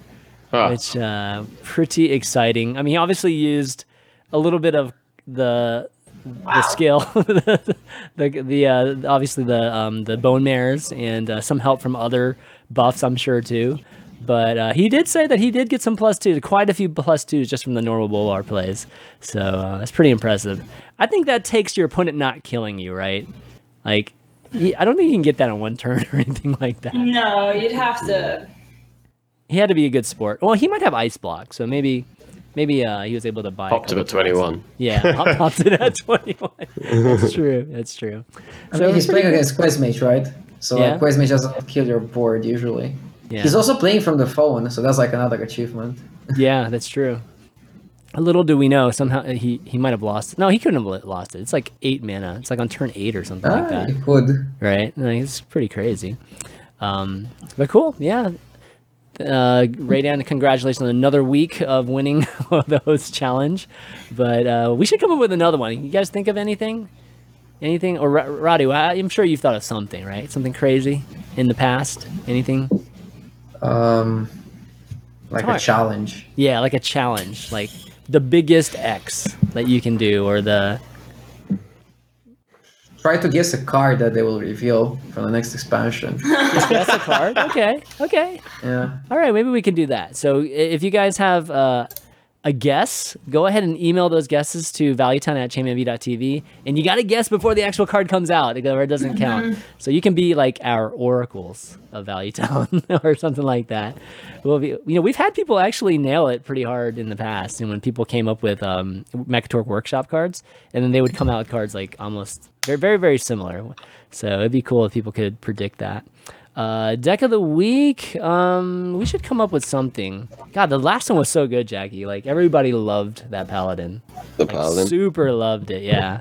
Ah, which uh pretty exciting. I mean, he obviously used a little bit of the the skill, the the, uh, obviously the um, the Bonemares and uh, some help from other buffs, I'm sure too. But uh, he did say that he did get some plus twos, quite a few plus twos just from the normal Bolvar plays. So uh, that's pretty impressive. I think that takes your opponent not killing you, right? Like, he, I don't think you can get that on one turn or anything like that. No, you'd have to. He had to be a good sport. Well, he might have ice block, so maybe maybe uh, he was able to buy. a popped him couple at times. 21. Yeah, pop- popped it at 21. That's true. That's true. I So mean, he's playing against Quest Mage, right? So Yeah. like, Quest Mage doesn't kill your board usually. Yeah. He's also playing from the phone, so that's like another achievement. yeah, that's true. A little do we know, somehow he, he might have lost. No, he couldn't have lost it. It's like eight mana. It's like on turn eight or something like Ah, that, he could. right? Like, it's pretty crazy. Um, but cool, yeah. Uh, Raydan, congratulations on another week of winning the host challenge. But uh, we should come up with another one. You guys think of anything? Anything? Or Radu, I- I'm sure you've thought of something, right? Something crazy in the past? Anything? Um, like a challenge. Yeah, like a challenge, like the biggest X that you can do, or the Try to guess a card that they will reveal from the next expansion. that's a card. Okay, okay, yeah. all right. Maybe we can do that. So if you guys have uh, a guess, go ahead and email those guesses to valuetown at chainmv.tv, and you got to guess before the actual card comes out, or it doesn't count. So you can be like our oracles of Valuetown or something like that. We'll be, you know, we've had people actually nail it pretty hard in the past, and when people came up with um, Mechatork Workshop cards, and then they would come out with cards like almost very, very, very similar. So it'd be cool if people could predict that. Uh, deck of the week. Um, we should come up with something. God, the last one was so good, Jackie. Like everybody loved that paladin. The Like, paladin. Super loved it. Yeah.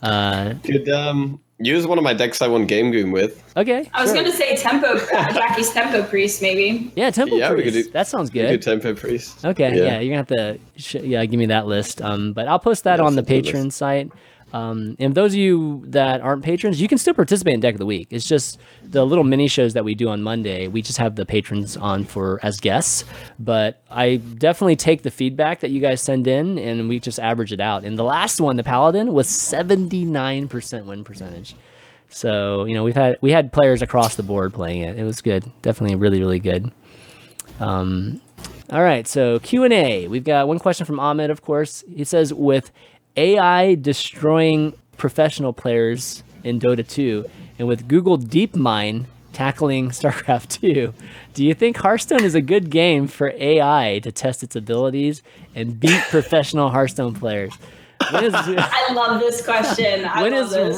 Uh, Could um use one of my decks I won Gamegune with. okay. I was sure. gonna say tempo, uh, Jackie's tempo priest maybe. Yeah, Tempo Yeah, we could Priest. do- that sounds Good good. Tempo Priest. Okay, yeah. Yeah. you're gonna have to sh- yeah give me that list. Um, but I'll post that Yeah, on the send me the list. Patreon site. Um, and those of you that aren't patrons, you can still participate in Deck of the Week. It's just the little mini shows that we do on Monday. We just have the patrons on for as guests. But I definitely take the feedback that you guys send in, and we just average it out. And the last one, the Paladin, was 79% win percentage. So you know we've had we had players across the board playing it. It was good, definitely really really good. Um, all right, so Q and A. We've got one question from Ahmed, of course. He says, "With AI destroying professional players in Dota 2, and with Google DeepMind tackling StarCraft 2, do you think Hearthstone is a good game for AI to test its abilities and beat professional Hearthstone players?" Is, I love this question. I when is this.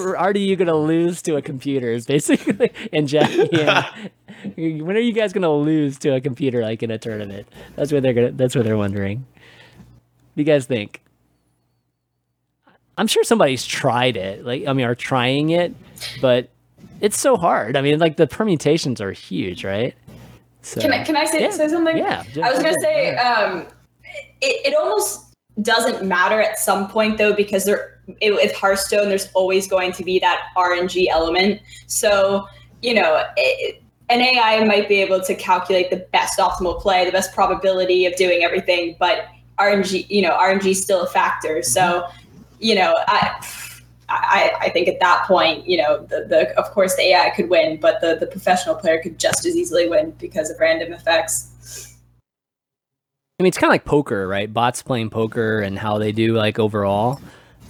Gonna lose to a computer? Is basically and Jackie. And, when are you guys gonna lose to a computer like in a tournament? That's what they're gonna. That's what they're wondering. What do you guys think? I'm sure somebody's tried it. Like I mean, are trying it, but it's so hard. I mean, like the permutations are huge, right? So, Can I can I say, Yeah. say something? Yeah, I was gonna say um, it, it almost doesn't matter at some point though because there it, with Hearthstone there's always going to be that RNG element. So you know. It, an AI might be able to calculate the best optimal play, the best probability of doing everything, but RNG, you know, RNG is still a factor. So, you know, I, I, I think at that point, you know, the, the of course the AI could win, but the, the professional player could just as easily win because of random effects. I mean, it's kind of like poker, right? Bots playing poker and how they do like overall.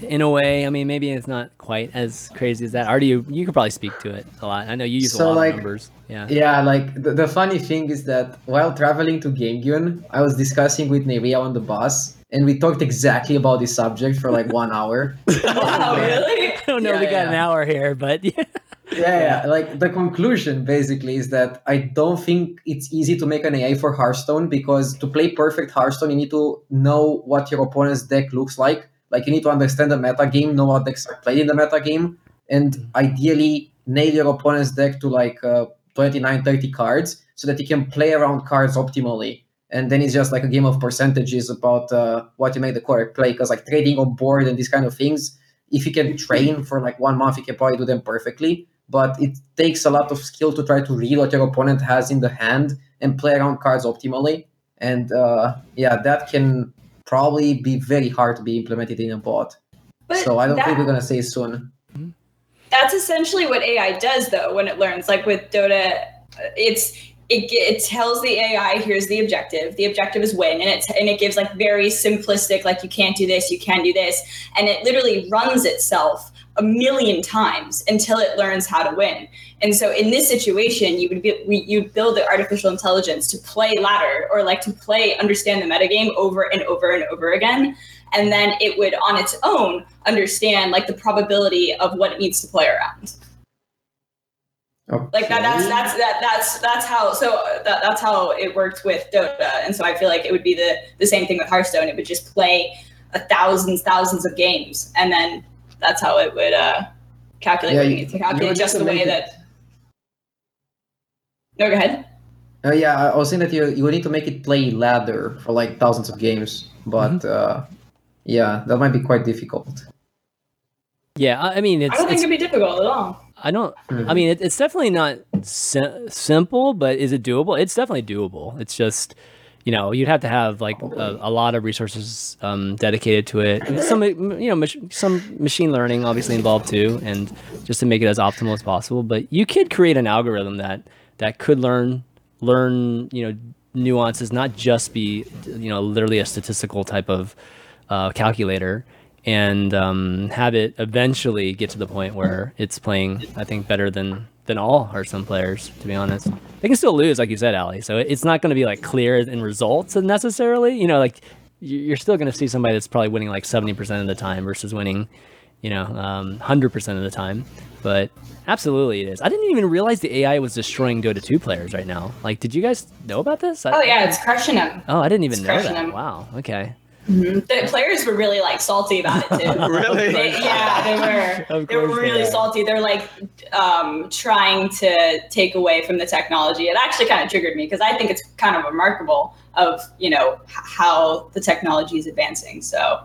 in a way. I mean, maybe it's not quite as crazy as that. Artie, you, you could probably speak to it a lot. I know you use So, a lot like, of numbers. Yeah. Yeah, like the, the funny thing is that while traveling to Gamegune, I was discussing with Neria on the bus, and we talked exactly about this subject for like one hour. Wow, really? I don't know Yeah, we got yeah. an hour here, but yeah. yeah, yeah. Like the conclusion basically is that I don't think it's easy to make an AI for Hearthstone because to play perfect Hearthstone, you need to know what your opponent's deck looks like. Like you need to understand the meta game, know what decks are played in the meta game, and ideally nail your opponent's deck to like uh, 29, 30 cards so that you can play around cards optimally. And then it's just like a game of percentages about uh, what you make the correct play. Because like trading on board and these kind of things, if you can train for like one month, you can probably do them perfectly but it takes a lot of skill to try to read what your opponent has in the hand and play around cards optimally. And uh, yeah, that can probably be very hard to be implemented in a bot. But so I don't that- think we're gonna say soon. that's essentially what AI does though when it learns. Like with Dota, it's it, it tells the AI here's the objective. The objective is win, and it and it gives like very simplistic like you can't do this, you can do this, and it literally runs itself a million times until it learns how to win. And so in this situation, you would be you'd build the artificial intelligence to play ladder or like to play understand the metagame over and over and over again. And then it would on its own understand like the probability of what it needs to play around. Like that, that's that's that that's that's how so uh, that, that's how it worked with Dota, and so I feel like it would be the the same thing with Hearthstone. It would just play a thousands thousands of games, and then that's how it would uh, calculate Yeah, what you- needs to calculate, would just the way it- that. No, go ahead. Uh, yeah, I was saying that you you would need to make it play ladder for like thousands of games, but uh, yeah, that might be quite difficult. Yeah, I I mean, it's, I don't think it'd be difficult at all. I don't. Mhm. I mean, it, it's definitely not si- simple, but is it doable? It's definitely doable. It's just, you know, you'd have to have like a, a lot of resources um, dedicated to it. Some, you know, mach- some machine learning obviously involved too, and just to make it as optimal as possible. But you could create an algorithm that that could learn learn, you know, nuances, not just be, you know, literally a statistical type of uh, calculator and um, have it eventually get to the point where it's playing, I think, better than than all Hearthstone players. To be honest, they can still lose, like you said, Ali. So it's not going to be like clear in results necessarily. You know, like you- you're still going to see somebody that's probably winning like seventy percent of the time versus winning, you know, um, hundred percent of the time. But absolutely, it is. I didn't even realize the AI was destroying Dota two players right now. Like, did you guys know about this? I, Oh yeah, it's crushing them. Oh, I didn't even It's know crushing that. them. Wow. Okay. The players were really like salty about it too. Really? They, yeah, they were. They were course they really salty. They're like um, trying to take away from the technology. It actually kind of triggered me because I think it's kind of remarkable of you know h- how the technology is advancing. So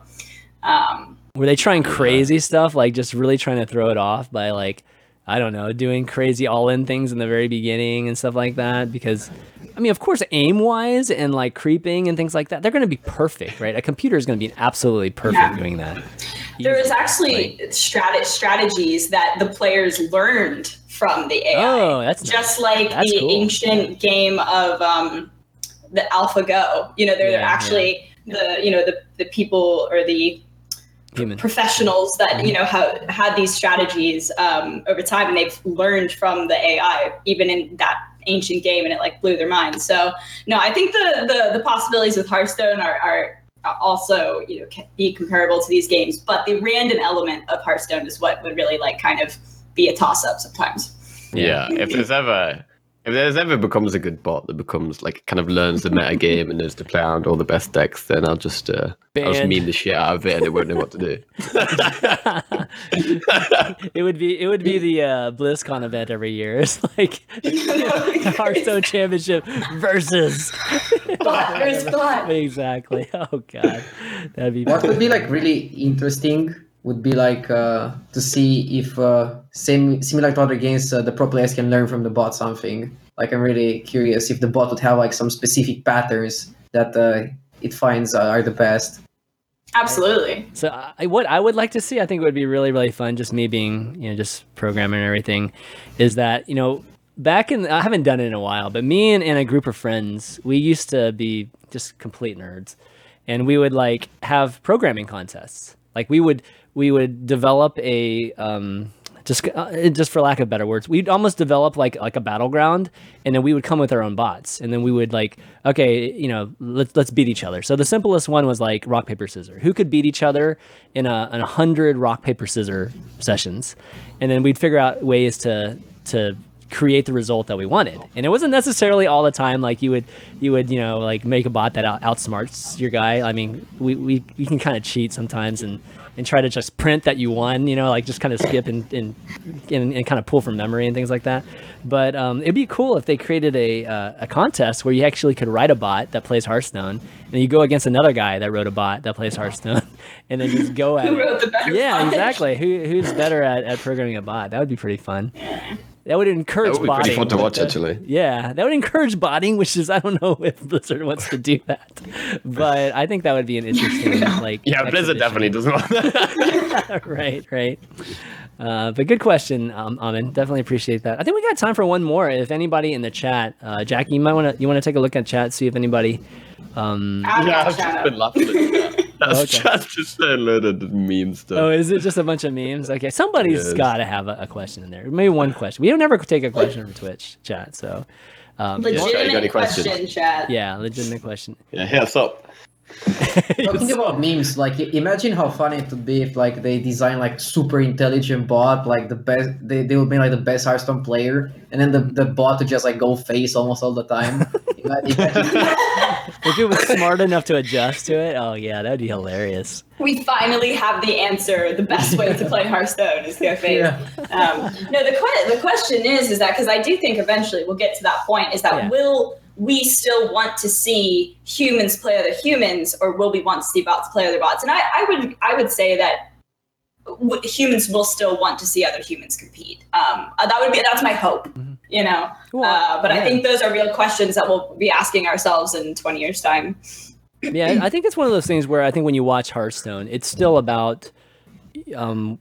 um, Were they trying crazy stuff, like just really trying to throw it off by like, I don't know, doing crazy all-in things in the very beginning and stuff like that? Because, I mean, of course, aim-wise and like creeping and things like that, they're going to be perfect, right? A computer is going to be absolutely perfect Yeah. doing that. there was Easily, actually like- strat- strategies that the players learned from the AI. oh, that's nice. just like That's the cool. ancient game of um, the AlphaGo. You know, they're, they're Yeah, actually the you know the the people or the human. professionals that you know have had these strategies um, over time, and they've learned from the AI, even in that ancient game, and it like blew their minds. So no, I think the the, the possibilities with Hearthstone are. are also you know can be comparable to these games but the random element of hearthstone is what would really like kind of be a toss up sometimes Yeah. If there's ever if there's ever becomes a good bot that becomes like kind of learns the meta game and knows to play around all the best decks, then I'll just uh, I'll just Banned. meme the shit out of it and it won't know what to do. it would be it would be the uh, BlizzCon event every year. It's like Hearthstone Championship versus Bot versus bot. exactly. Oh god, that'd be What would be like really interesting would be like uh, to see if uh, same similar to other games, uh, the pro players can learn from the bot something. Like I'm really curious if the bot would have like some specific patterns that uh, it finds uh, are the best. absolutely So I, what I would like to see, I think it would be really really fun. Just me being you know just programming and everything, is that you know back in I haven't done it in a while, but me and, and a group of friends we used to be just complete nerds, and we would like have programming contests. Like we would we would develop a um, just uh, just for lack of better words, we'd almost develop like like a battleground, and then we would come with our own bots, and then we would like okay, you know, let's let's beat each other. So the simplest one was like rock paper scissors. Who could beat each other in a a hundred rock paper scissor sessions, and then we'd figure out ways to to create the result that we wanted. And it wasn't necessarily all the time like you would you would you know like make a bot that out, outsmarts your guy. I mean, we we, we can kind of cheat sometimes and and try to just print that you won, you know, like just kind of skip and and, and, and kind of pull from memory and things like that. But um, it'd be cool if they created a uh, a contest where you actually could write a bot that plays Hearthstone, and you go against another guy that wrote a bot that plays Hearthstone, and then just go at Who it. Yeah, bot? exactly. Who who's better at, at programming a bot? That would be pretty fun. That would encourage That would be pretty botting. fun to watch, actually. Yeah, that would encourage botting, which is I don't know if Blizzard wants to do that, but I think that would be an interesting like. Yeah, Blizzard definitely doesn't want that. right, right. Uh, but good question, um, Amin. Definitely appreciate that. I think we got time for one more. If anybody in the chat, uh, Jackie, you might want to you want to take a look at chat, see if anybody. Um, yeah, I've just been laughing at that. That's Okay. just, just a load of meme stuff. oh, is it just a bunch of memes? Okay, somebody's Yes. got to have a, a question in there. Maybe one question. We don't never take a question from Twitch chat, so. Um, Yeah, Chat, you got any Legitimate questions? question, chat. yeah, legitimate question. Yeah, here's up. Talking about memes, like imagine how funny it would be if like they design like super intelligent bot, like the best they, they would make like the best Hearthstone player, and then the, the bot would just like go face almost all the time. Ima- imagine- If it was smart enough to adjust to it, oh yeah, that'd be hilarious. We finally have the answer. The best way to play Hearthstone is go face. Yeah. Um, no, the que- the question is, is that because I do think eventually we'll get to that point. Is that Yeah. will we still want to see humans play other humans, or will we want to see bots play other bots? And I, I would I would say that w- humans will still want to see other humans compete. Um, uh, that would be that's my hope. You know, Well, uh, but yeah. I think those are real questions that we'll be asking ourselves in 20 years' time. yeah, I think it's one of those things where I think when you watch Hearthstone, it's still about um,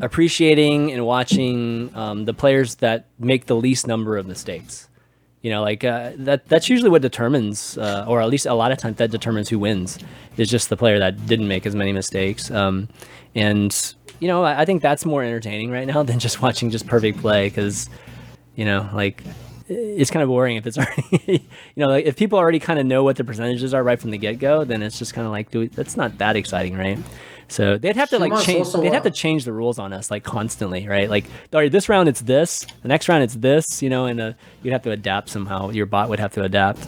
appreciating and watching um, the players that make the least number of mistakes. You know, like uh, that. That's usually what determines, uh, or at least a lot of times that determines who wins. Is just the player that didn't make as many mistakes. Um, and you know, I, I think that's more entertaining right now than just watching just perfect play because you know, like it's kind of boring if it's already, you know, like if people already kind of know what the percentages are right from the get go, then it's just kind of like, dude, that's not that exciting, right? So they'd have to like change. also, They'd have to change the rules on us like constantly, right? Like, all right, this round it's this, the next round it's this, you know, and uh, you'd have to adapt somehow. Your bot would have to adapt.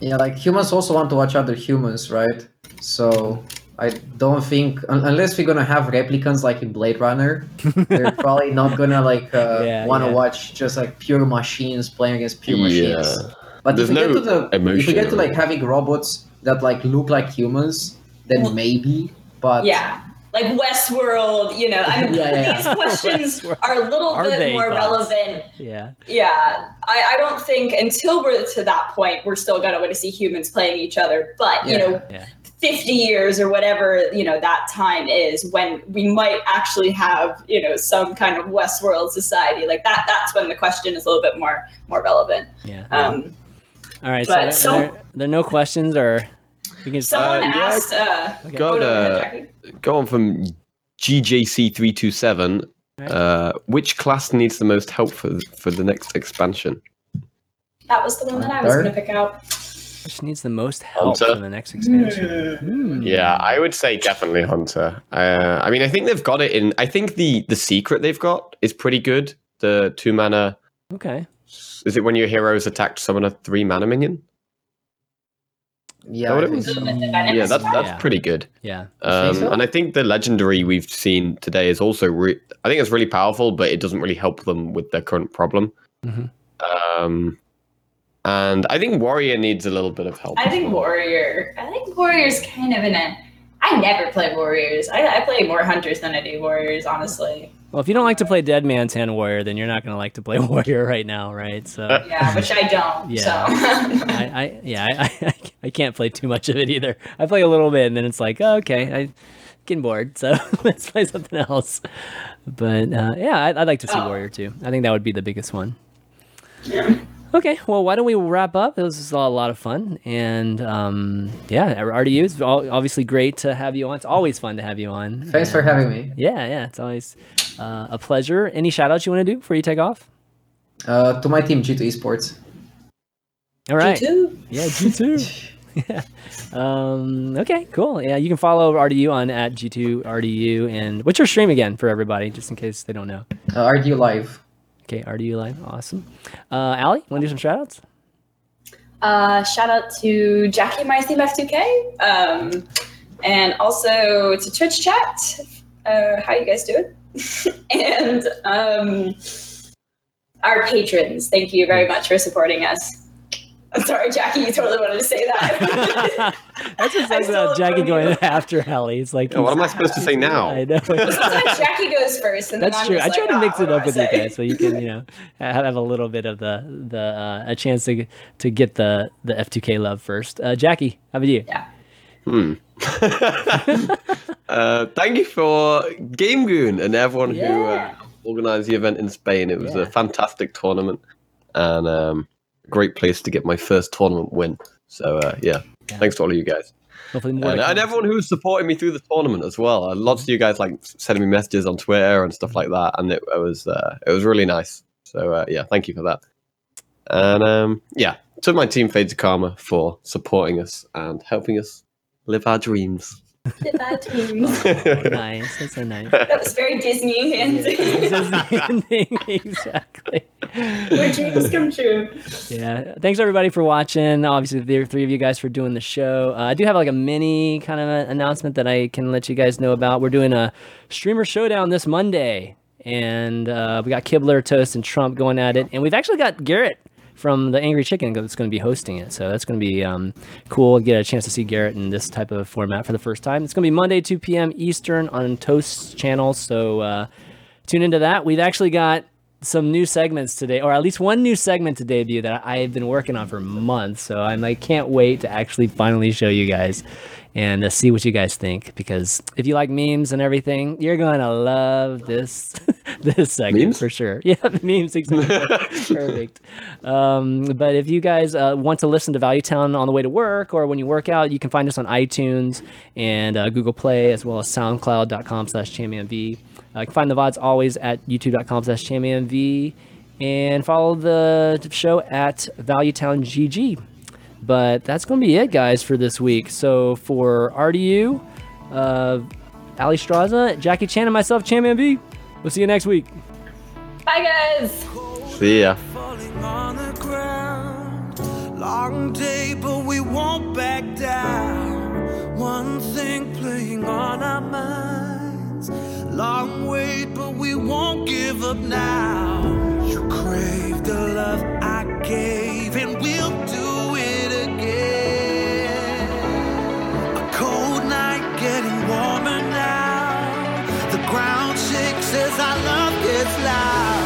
yeah, like humans also want to watch other humans, right? So I don't think un- unless we're gonna have replicants like in Blade Runner, they're probably not gonna like uh, Yeah, want to yeah. watch just like pure machines playing against pure Yeah. machines. But There's if we get to the if we get to like having robots that like look like humans, then maybe. But Yeah. Like Westworld, you know, I mean, Yeah, yeah. these questions Westworld. are a little Are bit more bots? relevant. Yeah. Yeah, I, I don't think until we're to that point, we're still going to want to see humans playing each other. But, you know, Yeah. 50 years or whatever, you know, that time is when we might actually have, you know, some kind of Westworld society. Like that, that's when the question is a little bit more, more relevant. Yeah. Um, All right. but so, so- are, there, are there no questions or we can someone Uh, yeah, asked, uh, Okay. Got uh, go on from GJC327. Uh, which class needs the most help for for the next expansion? that was the one that I was going to pick out. which needs the most help Hunter. for the next expansion? Hmm. Yeah, I would say definitely Hunter. Uh, I mean, I think they've got it in. I think the the secret they've got is pretty good. The two mana. Okay. Is it when your heroes attack summon a three mana minion? Yeah, what it think was? so. Yeah, that's that's Yeah. pretty good. Yeah. Um, so? And I think the legendary we've seen today is also. Re- I think it's really powerful, but it doesn't really help them with their current problem. Mhm. Um, and I think warrior needs a little bit of help. I think well. warrior. I think warrior's kind of in a. I never play warriors. I, I play more hunters than I do warriors, honestly. Well, if you don't like to play Dead Man's Hand Warrior, then you're not going to like to play Warrior right now, right? So. Yeah, which I don't. Yeah. So. I, I yeah I, I I can't play too much of it either. I play a little bit and then it's like oh, okay I getting bored so let's play something else. But uh, yeah, I'd, I'd like to see Oh. Warrior too. I think that would be the biggest one. Yeah. Okay, well, why don't we wrap up? It was a lot of fun, and um, yeah, RDU is obviously great to have you on. It's always fun to have you on. Thanks for having me. Yeah, yeah, it's always uh, a pleasure. Any shout outs you want to do before you take off? Uh, to my team, G2 Esports. All right. G2. Yeah, G2. yeah. Um, okay, cool. Yeah, you can follow RDU on at G2RDU. And what's your stream again for everybody, just in case they don't know? Uh, RDU Live. Okay, RDU Live. Awesome. Uh, Allie, want to do some shout outs? Uh, shout out to Jackie My Team F2K. Um, and also to Twitch chat. Uh, how you guys doing? and um, our patrons. Thank you very much for supporting us. I'm sorry, Jackie, you totally wanted to say that. That's just I like about Jackie going you. after Allie. It's like, Yeah, what am I supposed to say now? I know. Sometimes Jackie goes first, and That's I'm true. I try like, to "Ah, mix what it up with you guys so you can, you know, have, have a little bit of the the uh, a chance to to get the the F2K love first. Uh, Jackie, how about you? Yeah. Hmm. uh, thank you for Gamegune and everyone who uh, organized the event in Spain. It was Yeah. a fantastic tournament and um, great place to get my first tournament win. So uh, yeah, Yeah. thanks to all of you guys. And, and everyone who was supporting me through the tournament as well. Uh, lots of you guys like sending me messages on Twitter and stuff like that, and it, it was uh, it was really nice. So uh, yeah, thank you for that. And um, yeah, to my team Fades of Karma for supporting us and helping us live our dreams. Goodbye, teams. nice. That's so nice. That was very Disney and exactly. where dreams come true. Yeah. Thanks everybody for watching. Obviously, the three of you guys for doing the show. Uh, I do have like a mini kind of announcement that I can let you guys know about. We're doing a streamer showdown this Monday, and uh, we got Kibler, Toast, and Trump going at it, and we've actually got Garrett from the Angry Chicken that's going to be hosting it. So that's going to be um, cool. Get a chance to see Garrett in this type of format for the first time. It's going to be Monday, 2 p.m. Eastern on Toast's channel. So uh, tune into that. We've actually got some new segments today, or at least one new segment to debut that I've been working on for months. So I'm like, can't wait to actually finally show you guys and uh, see what you guys think. Because if you like memes and everything, you're gonna love this this segment Memes? for sure. Yeah, memes exactly. Perfect. Um, but if you guys uh, want to listen to Value Town on the way to work or when you work out, you can find us on iTunes and uh, Google Play as well as SoundCloud.com slash ChanmanV. Uh, you can find the VODs always at YouTube.com slash ChanmanV and follow the show at ValueTownGG. But that's going to be it, guys, for this week. So for Radu, uh, Ali Straza, Jackie Chan, and myself, ChanmanV, we'll see you next week. Bye, guys. See ya. on the ground. Long day, but we won't back down. One thing playing on our minds. Long wait, but we won't give up now. You crave the love I gave, and we'll do love loud.